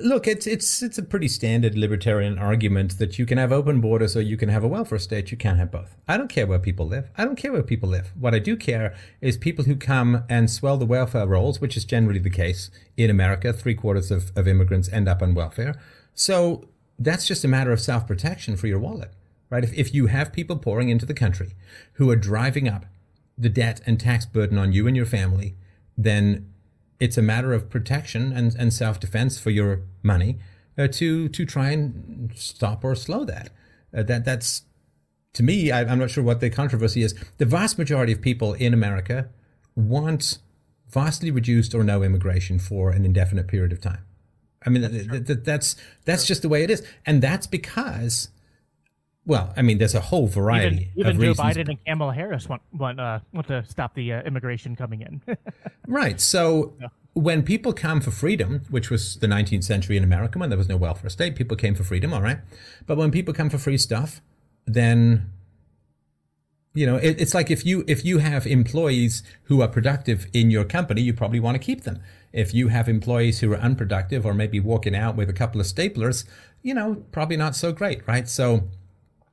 Look, it's it's it's a pretty standard libertarian argument that you can have open borders or you can have a welfare state. You can't have both. I don't care where people live. I don't care where people live. What I do care is people who come and swell the welfare rolls, which is generally the case in America. Three quarters of, of immigrants end up on welfare. So that's just a matter of self protection for your wallet, right? If, if you have people pouring into the country who are driving up the debt and tax burden on you and your family, then it's a matter of protection and, and self defense for your money uh, to to try and stop or slow that. Uh, that that's to me. I, I'm not sure what the controversy is. The vast majority of people in America want vastly reduced or no immigration for an indefinite period of time. I mean, that's that's, that's just the way it is, and that's because Well, I mean, there's a whole variety. Even, even Joe reasons. Biden and Kamala Harris want want uh, want to stop the uh, immigration coming in. Right. So when people come for freedom, which was the 19th century in America when there was no welfare state, people came for freedom, all right. But when people come for free stuff, then you know it, it's like if you if you have employees who are productive in your company, you probably want to keep them. If you have employees who are unproductive or maybe walking out with a couple of staplers, you know, probably not so great, right? So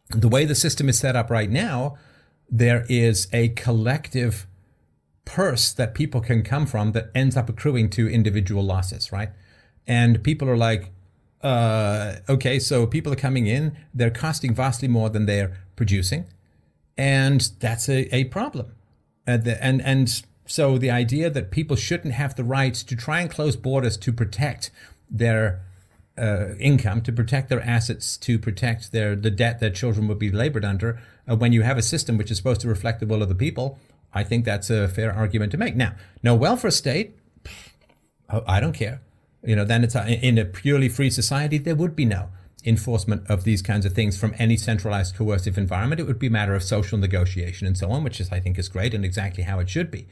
the way the system is set up right now, there is a collective purse that people can come from that ends up accruing to individual losses, right? And people are like, uh, okay, so people are coming in, they're costing vastly more than they're producing, and that's a, a problem. And, the, and and so the idea that people shouldn't have the right to try and close borders to protect their uh, income, to protect their assets, to protect their the debt their children would be labored under, uh, when you have a system which is supposed to reflect the will of the people, I think that's a fair argument to make. Now, no welfare state, oh, I don't care. You know, then it's in a purely free society, there would be no enforcement of these kinds of things from any centralized coercive environment. It would be a matter of social negotiation and so on, which is, I think, is great and exactly how it should be.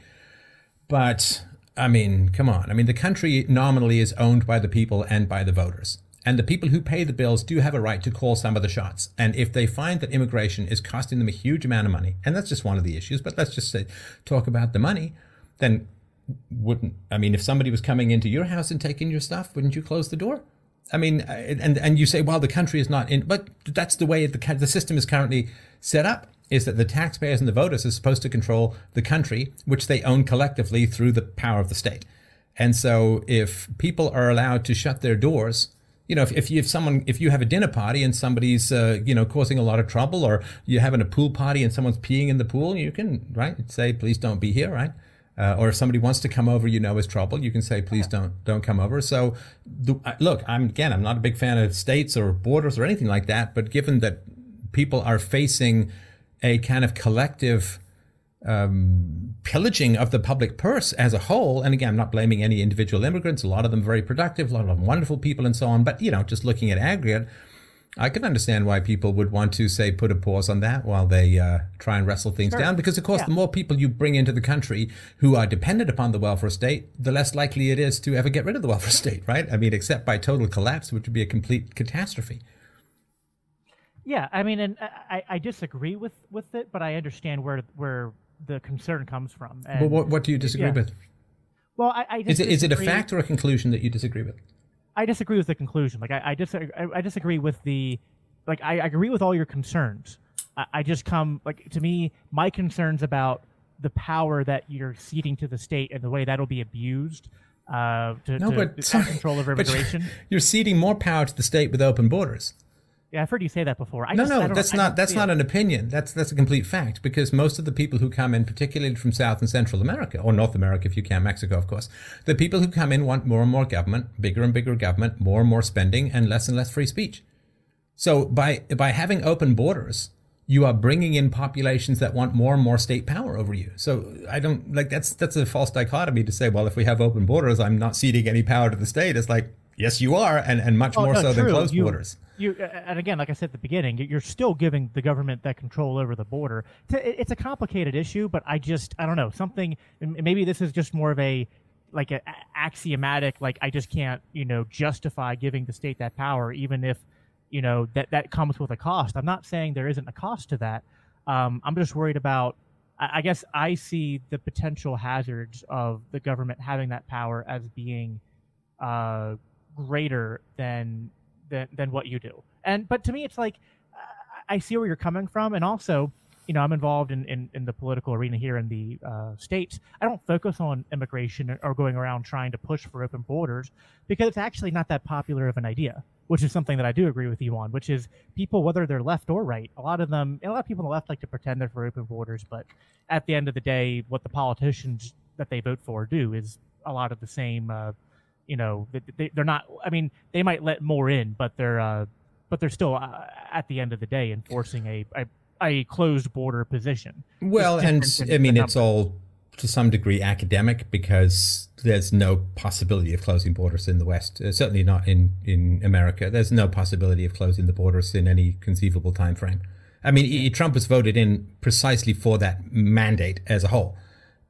But I mean, come on. I mean, the country nominally is owned by the people and by the voters. And the people who pay the bills do have a right to call some of the shots. And if they find that immigration is costing them a huge amount of money, and that's just one of the issues, but let's just say, talk about the money, then wouldn't, I mean, if somebody was coming into your house and taking your stuff, wouldn't you close the door? I mean, and, and you say, well, the country is not in, but that's the way the, the system is currently set up is that the taxpayers and the voters are supposed to control the country, which they own collectively through the power of the state. And so if people are allowed to shut their doors, you know, if, if you have someone, if you have a dinner party and somebody's, uh, you know, causing a lot of trouble, or you're having a pool party and someone's peeing in the pool, you can, right, say, please don't be here, right? Uh, or if somebody wants to come over, you know, is trouble, you can say, please don't, don't come over. So, the, look, I'm again, I'm not a big fan of states or borders or anything like that, but given that people are facing a kind of collective um, pillaging of the public purse as a whole. And again, I'm not blaming any individual immigrants. A lot of them very productive, a lot of them wonderful people, and so on. But you know, just looking at aggregate, I can understand why people would want to say put a pause on that while they uh, try and wrestle things Sure. down. Because of course, Yeah. the more people you bring into the country who are dependent upon the welfare state, the less likely it is to ever get rid of the welfare state, right? I mean, except by total collapse, which would be a complete catastrophe. Yeah, I mean, and I, I disagree with with it, but I understand where where the concern comes from. And, But what, what do you disagree yeah. with? well, I, I Is it, is it a fact or a conclusion that you disagree with? I disagree with the conclusion. Like I, I disagree. I, I disagree with the, like I, I agree with all your concerns. I, I just come like to me, my concerns about the power that you're ceding to the state and the way that'll be abused uh, to, No, to but sorry, control you're- immigration. You're ceding more power to the state with open borders. Yeah, I've heard you say that before. I No, just, I no, that's not that's not it. an opinion. That's that's a complete fact because most of the people who come in, particularly from South and Central America or North America, if you can, Mexico, of course, the people who come in want more and more government, bigger and bigger government, more and more spending, and less and less free speech. So by by having open borders, you are bringing in populations that want more and more state power over you. So I don't like that's that's a false dichotomy to say, well, if we have open borders, I'm not ceding any power to the state. It's like yes, you are, and and much Oh, more no, so than true. closed You- borders. You and again, like I said at the beginning, you're still giving the government that control over the border. It's a- complicated issue, but I just I don't know something. Maybe this is just more of a like a axiomatic. Like I just can't you know justify giving the state that power, even if you know that that comes with a cost. I'm not saying there isn't a cost to that. Um, I'm just worried about. I I guess I see the potential hazards of the government having that power as being uh, greater than, than than what you do. And but to me, it's like I see where you're coming from, and also, you know, I'm involved in in, in the political arena here in the uh, states. I don't focus on immigration or- or going around trying to push for open borders because it's actually not that popular of an idea. Which is something that I do agree with you on, which is people, whether they're left or right, a lot of them, a lot of people on the left like to pretend they're for open borders, but at the end of the day, what the politicians that they vote for do is a lot of the same. Uh, you know, they- they're not. I mean, they might let more in, but they're, uh, but they're still uh, at the end of the day enforcing a a, a closed border position. Well, and I mean, it's all to some degree academic because there's no possibility of closing borders in the West. Uh, certainly not in in America. There's no possibility of closing the borders in any conceivable time frame. I mean, Trump was voted in precisely for that mandate as a whole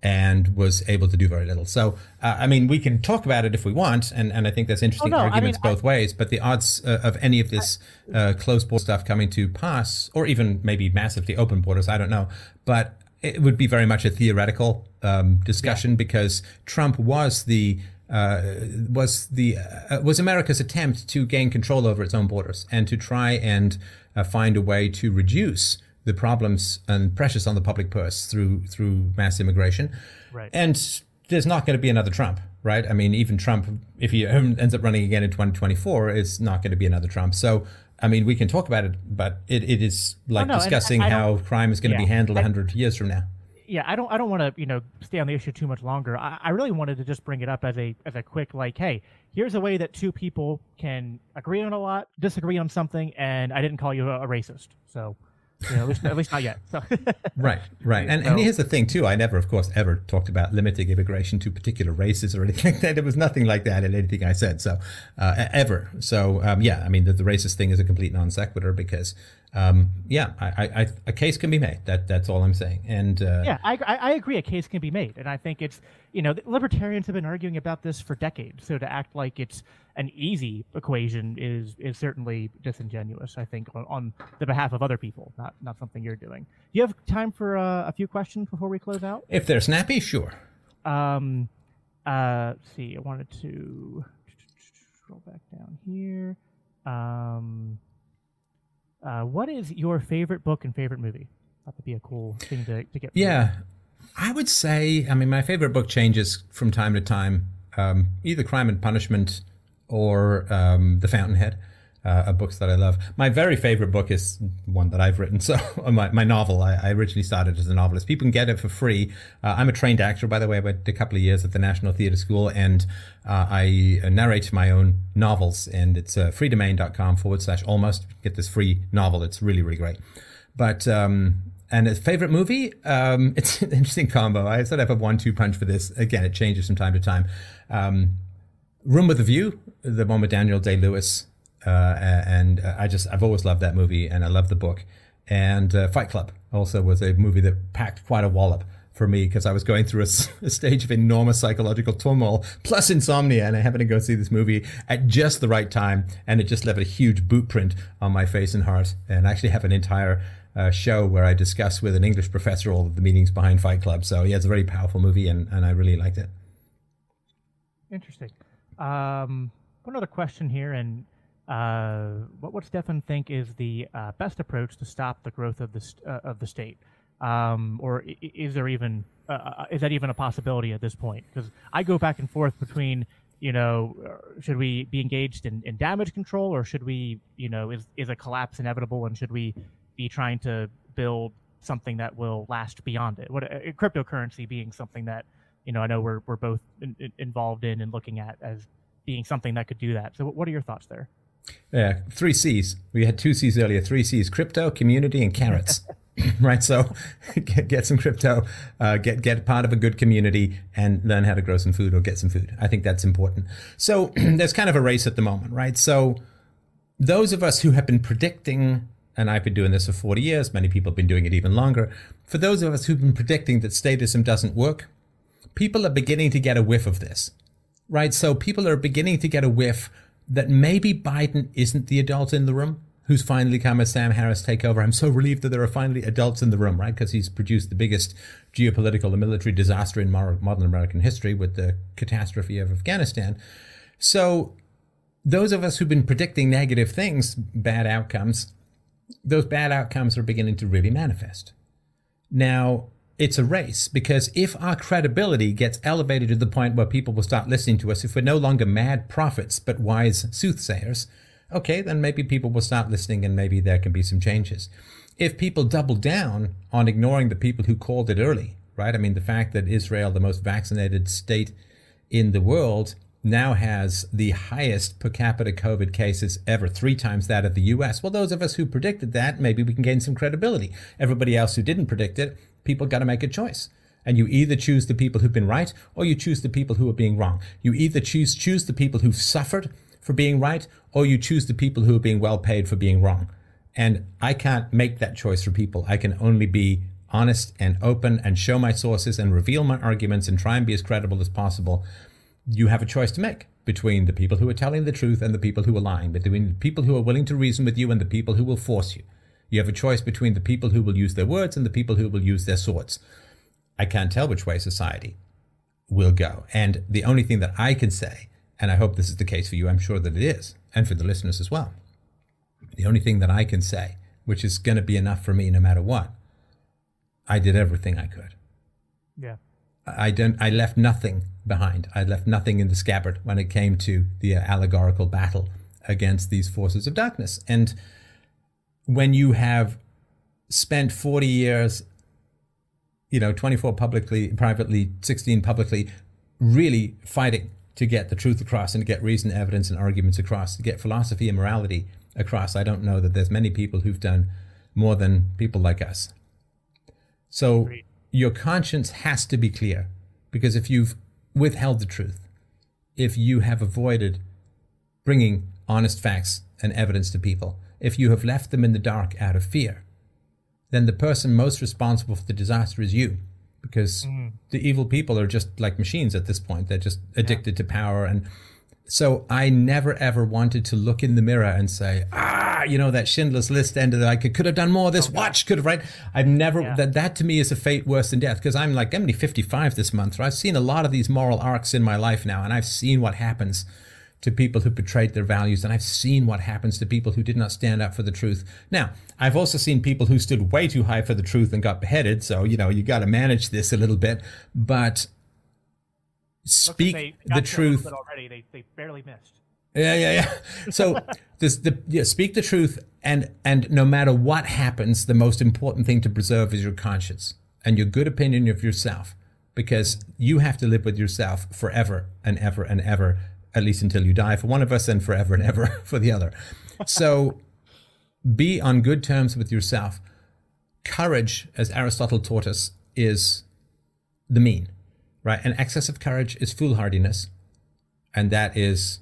and was able to do very little. So, uh, I mean, we can talk about it if we want, and, and I think that's interesting oh, no, arguments I mean, both I, ways. But the odds uh, of any of this uh, closed border stuff coming to pass, or even maybe massively open borders, I don't know. But it would be very much a theoretical um, discussion yeah. because Trump was the uh, was the uh, was America's attempt to gain control over its own borders and to try and uh, find a way to reduce the problems and pressures on the public purse through through mass immigration. Right. And there's not going to be another Trump, right? I mean, even Trump, if he ends up running again in 2024, is not going to be another Trump. So, I mean, we can talk about it, but it, it is oh, like oh, no, discussing how crime is going yeah, to be handled 100 years from now. Yeah, I don't. I don't want to, you know, stay on the issue too much longer. I, I really wanted to just bring it up as a as a quick, like, hey, here's a way that two people can agree on a lot, disagree on something, and I didn't call you a, a racist. So you know, at, least, at least not yet. So. right, right. And, so, and here's the thing, too. I never, of course, ever talked about limiting immigration to particular races or anything like that. There was nothing like that in anything I said. So, uh, ever. So, um, yeah, I mean, the, the racist thing is a complete non sequitur because um, yeah, I, I, a case can be made. That that's all I'm saying. And uh, yeah, I, I agree. A case can be made, and I think it's you know libertarians have been arguing about this for decades. So to act like it's an easy equation is is certainly disingenuous. I think on, on the behalf of other people, not not something you're doing. Do you have time for uh, a few questions before we close out? If they're snappy, sure. Um, uh, see, I wanted to scroll back down here. Um uh, what is your favorite book and favorite movie? That would be a cool thing to, to get. Yeah, I would say. I mean, my favorite book changes from time to time. Um, either Crime and Punishment or um, The Fountainhead uh, are books that I love. My very favorite book is one that I've written. So my, my novel, I, I, originally started as a novelist. People can get it for free. Uh, I'm a trained actor, by the way. I went a couple of years at the National Theatre School and uh, I narrate my own novels and it's uh, freedomain.com forward slash almost. Get this free novel. It's really, really great. But, um, and a favorite movie, um, it's an interesting combo. I sort of have a one-two punch for this. Again, it changes from time to time. Um, Room with a View, the one with Daniel Day Lewis, uh, and uh, I just I've always loved that movie, and I love the book. And uh, Fight Club also was a movie that packed quite a wallop for me because I was going through a, a, stage of enormous psychological turmoil plus insomnia, and I happened to go see this movie at just the right time, and it just left a huge boot print on my face and heart. And I actually have an entire uh, show where I discuss with an English professor all of the meanings behind Fight Club. So yeah, it's a very powerful movie, and, and I really liked it. Interesting. Um, one other question here, and uh, what would Stefan think is the uh, best approach to stop the growth of the st- uh, of the state, um, or is there even uh, uh, is that even a possibility at this point? Because I go back and forth between you know should we be engaged in, in damage control or should we you know is is a collapse inevitable and should we be trying to build something that will last beyond it? What cryptocurrency being something that you know I know we're we're both in, in, involved in and looking at as being something that could do that. So what are your thoughts there? Yeah, three C's. We had two C's earlier. Three C's: crypto, community, and carrots. right. So get, get some crypto, uh, get get part of a good community, and learn how to grow some food or get some food. I think that's important. So there's kind of a race at the moment, right? So those of us who have been predicting, and I've been doing this for 40 years. Many people have been doing it even longer. For those of us who've been predicting that statism doesn't work, people are beginning to get a whiff of this, right? So people are beginning to get a whiff that maybe Biden isn't the adult in the room who's finally come as Sam Harris take over. I'm so relieved that there are finally adults in the room, right? Because he's produced the biggest geopolitical and military disaster in modern American history with the catastrophe of Afghanistan. So those of us who've been predicting negative things, bad outcomes, those bad outcomes are beginning to really manifest. Now, it's a race because if our credibility gets elevated to the point where people will start listening to us, if we're no longer mad prophets but wise soothsayers, okay, then maybe people will start listening and maybe there can be some changes. If people double down on ignoring the people who called it early, right? I mean, the fact that Israel, the most vaccinated state in the world, now has the highest per capita COVID cases ever, three times that of the US. Well, those of us who predicted that, maybe we can gain some credibility. Everybody else who didn't predict it, people got to make a choice. And you either choose the people who've been right or you choose the people who are being wrong. You either choose choose the people who've suffered for being right or you choose the people who are being well paid for being wrong. And I can't make that choice for people. I can only be honest and open and show my sources and reveal my arguments and try and be as credible as possible. You have a choice to make between the people who are telling the truth and the people who are lying, between the people who are willing to reason with you and the people who will force you. You have a choice between the people who will use their words and the people who will use their swords. I can't tell which way society will go. And the only thing that I can say, and I hope this is the case for you, I'm sure that it is, and for the listeners as well. The only thing that I can say, which is going to be enough for me no matter what, I did everything I could. Yeah. I don't. I left nothing behind. I left nothing in the scabbard when it came to the allegorical battle against these forces of darkness. And when you have spent forty years, you know, twenty-four publicly, privately, sixteen publicly, really fighting to get the truth across and to get reason, evidence, and arguments across, to get philosophy and morality across. I don't know that there's many people who've done more than people like us. So. Great your conscience has to be clear because if you've withheld the truth, if you have avoided bringing honest facts and evidence to people, if you have left them in the dark out of fear, then the person most responsible for the disaster is you because mm. the evil people are just like machines at this point. They're just addicted yeah. to power and so I never ever wanted to look in the mirror and say, ah, you know, that Schindler's List ended. I could, could have done more. This watch could have, right? I've never, yeah. that, that to me is a fate worse than death because I'm like, I'm only 55 this month. Right? I've seen a lot of these moral arcs in my life now, and I've seen what happens to people who betrayed their values, and I've seen what happens to people who did not stand up for the truth. Now, I've also seen people who stood way too high for the truth and got beheaded. So, you know, you got to manage this a little bit. But speak the truth. Already, they, they barely missed. Yeah, yeah, yeah. So this, the yeah, speak the truth, and and no matter what happens, the most important thing to preserve is your conscience and your good opinion of yourself, because you have to live with yourself forever and ever and ever, at least until you die for one of us, and forever and ever for the other. So, be on good terms with yourself. Courage, as Aristotle taught us, is the mean right? And excessive courage is foolhardiness, and that is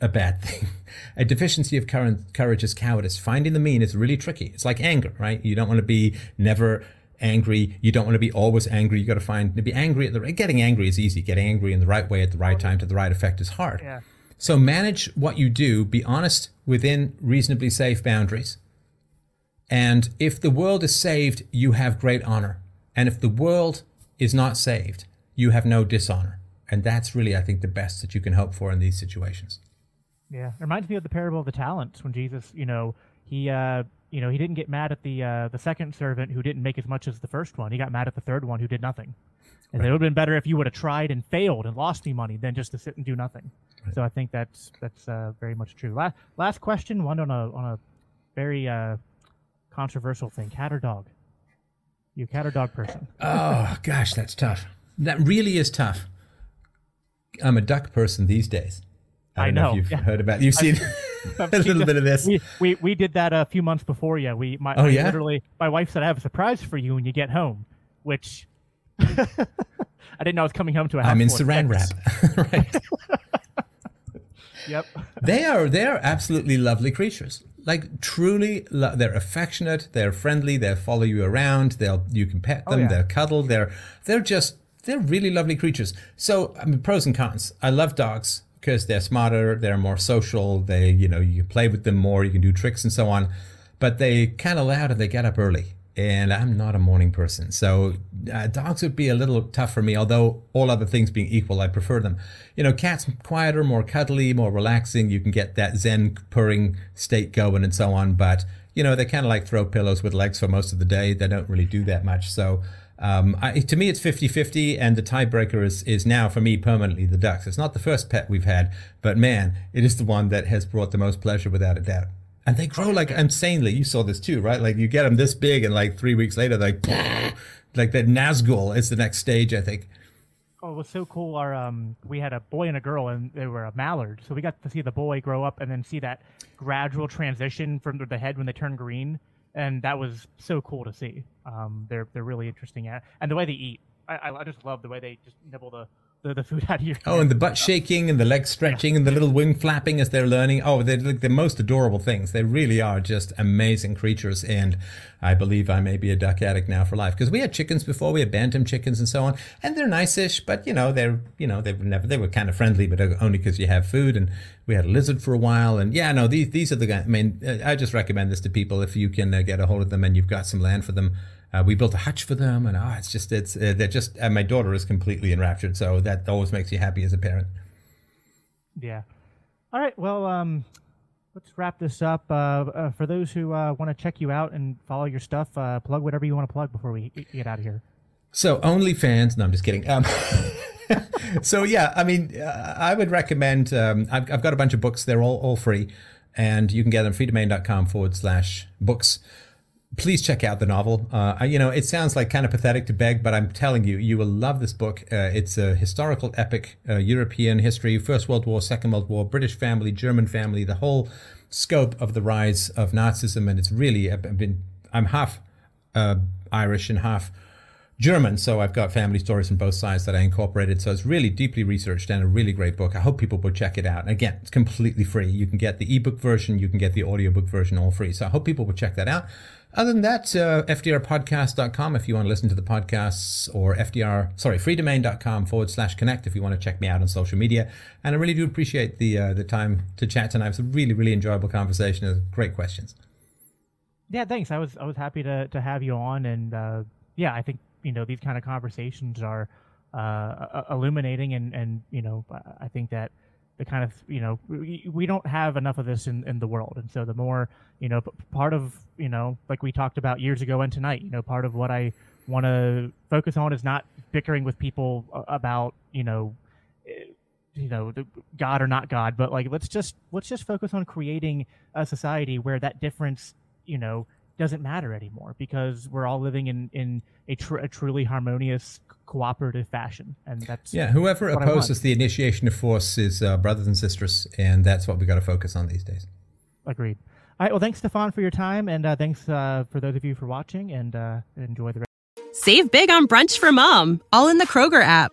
a bad thing. a deficiency of courage is cowardice. Finding the mean is really tricky. It's like anger, right? You don't want to be never angry. You don't want to be always angry. You got to find to be angry at the right. getting angry is easy. Getting angry in the right way at the right time to the right effect is hard. Yeah. So manage what you do. Be honest within reasonably safe boundaries. And if the world is saved, you have great honor. And if the world is not saved, you have no dishonor. And that's really, I think, the best that you can hope for in these situations. Yeah, it reminds me of the parable of the talents when Jesus, you know, he, uh, you know, he didn't get mad at the uh, the second servant who didn't make as much as the first one. He got mad at the third one who did nothing. And right. it would have been better if you would have tried and failed and lost me money than just to sit and do nothing. Right. So I think that's that's uh, very much true. Last last question, one on a on a very uh, controversial thing: cat or dog? You cat or dog person? oh gosh, that's tough. That really is tough. I'm a duck person these days. I don't I know. know. if you've yeah. heard about. You've seen a little bit of this. We, we we did that a few months before you. We my, oh yeah. Literally, my wife said I have a surprise for you when you get home, which I didn't know I was coming home to a house. I'm in Saran wrap. right. yep. They are they are absolutely lovely creatures like truly they're affectionate they're friendly they'll follow you around they'll you can pet oh, them oh, yeah. they'll cuddle they're they're just they're really lovely creatures so I mean, pros and cons i love dogs because they're smarter they're more social they you know you can play with them more you can do tricks and so on but they kind of loud and they get up early and I'm not a morning person. So uh, dogs would be a little tough for me, although all other things being equal, I prefer them. You know, cats quieter, more cuddly, more relaxing. You can get that zen purring state going and so on. But, you know, they kind of like throw pillows with legs for most of the day. They don't really do that much. So um, I, to me, it's 50 50, and the tiebreaker is, is now for me permanently the ducks. It's not the first pet we've had, but man, it is the one that has brought the most pleasure without a doubt and they grow like insanely. You saw this too, right? Like you get them this big, and like three weeks later, like like that Nazgul is the next stage, I think. Oh, it was so cool. Our um, we had a boy and a girl, and they were a mallard. So we got to see the boy grow up, and then see that gradual transition from the head when they turn green and that was so cool to see. Um, they're they're really interesting at, and the way they eat, I, I just love the way they just nibble the the, the food out of your oh and the butt shaking and the leg stretching and the little wing flapping as they're learning. Oh they're like the most adorable things. They really are just amazing creatures and i believe i may be a duck addict now for life. Because we had chickens before we had bantam chickens and so on and they're nice-ish but you know they're you know they were never they were kind of friendly but only because you have food and we had a lizard for a while and yeah no these these are the guys i mean i just recommend this to people if you can uh, get a hold of them and you've got some land for them uh, we built a hutch for them, and oh, it's just it's uh, they're just. And my daughter is completely enraptured, so that always makes you happy as a parent. Yeah. All right. Well, um, let's wrap this up. Uh, uh for those who uh, want to check you out and follow your stuff, uh, plug whatever you want to plug before we get out of here. So OnlyFans. No, I'm just kidding. Um, so yeah, I mean, I would recommend. Um, I've, I've got a bunch of books. They're all all free, and you can get them freedomain.com forward slash books please check out the novel. Uh, you know, it sounds like kind of pathetic to beg, but I'm telling you, you will love this book. Uh, it's a historical epic, uh, European history, First World War, Second World War, British family, German family, the whole scope of the rise of Nazism. And it's really, I've been, I'm half uh, Irish and half German, so I've got family stories from both sides that I incorporated. So it's really deeply researched and a really great book. I hope people will check it out. And again, it's completely free. You can get the ebook version, you can get the audiobook version all free. So I hope people will check that out. Other than that, uh, FDRpodcast.com if you want to listen to the podcasts, or FDR, sorry, freedomain.com forward slash connect if you want to check me out on social media. And I really do appreciate the uh, the time to chat tonight. It was a really, really enjoyable conversation. Great questions. Yeah, thanks. I was I was happy to to have you on, and uh, yeah, I think you know these kind of conversations are uh, illuminating, and and you know I think that the kind of you know we, we don't have enough of this in, in the world. And so the more you know part of you know like we talked about years ago and tonight you know part of what i want to focus on is not bickering with people about you know eh, you know god or not god but like let's just let's just focus on creating a society where that difference you know doesn't matter anymore because we're all living in in a, tr- a truly harmonious cooperative fashion and that's yeah whoever opposes the initiation of force is uh, brothers and sisters and that's what we got to focus on these days. Agreed. All right well thanks stefan for your time and uh, thanks uh, for those of you for watching and uh, enjoy the rest save big on brunch for mom all in the kroger app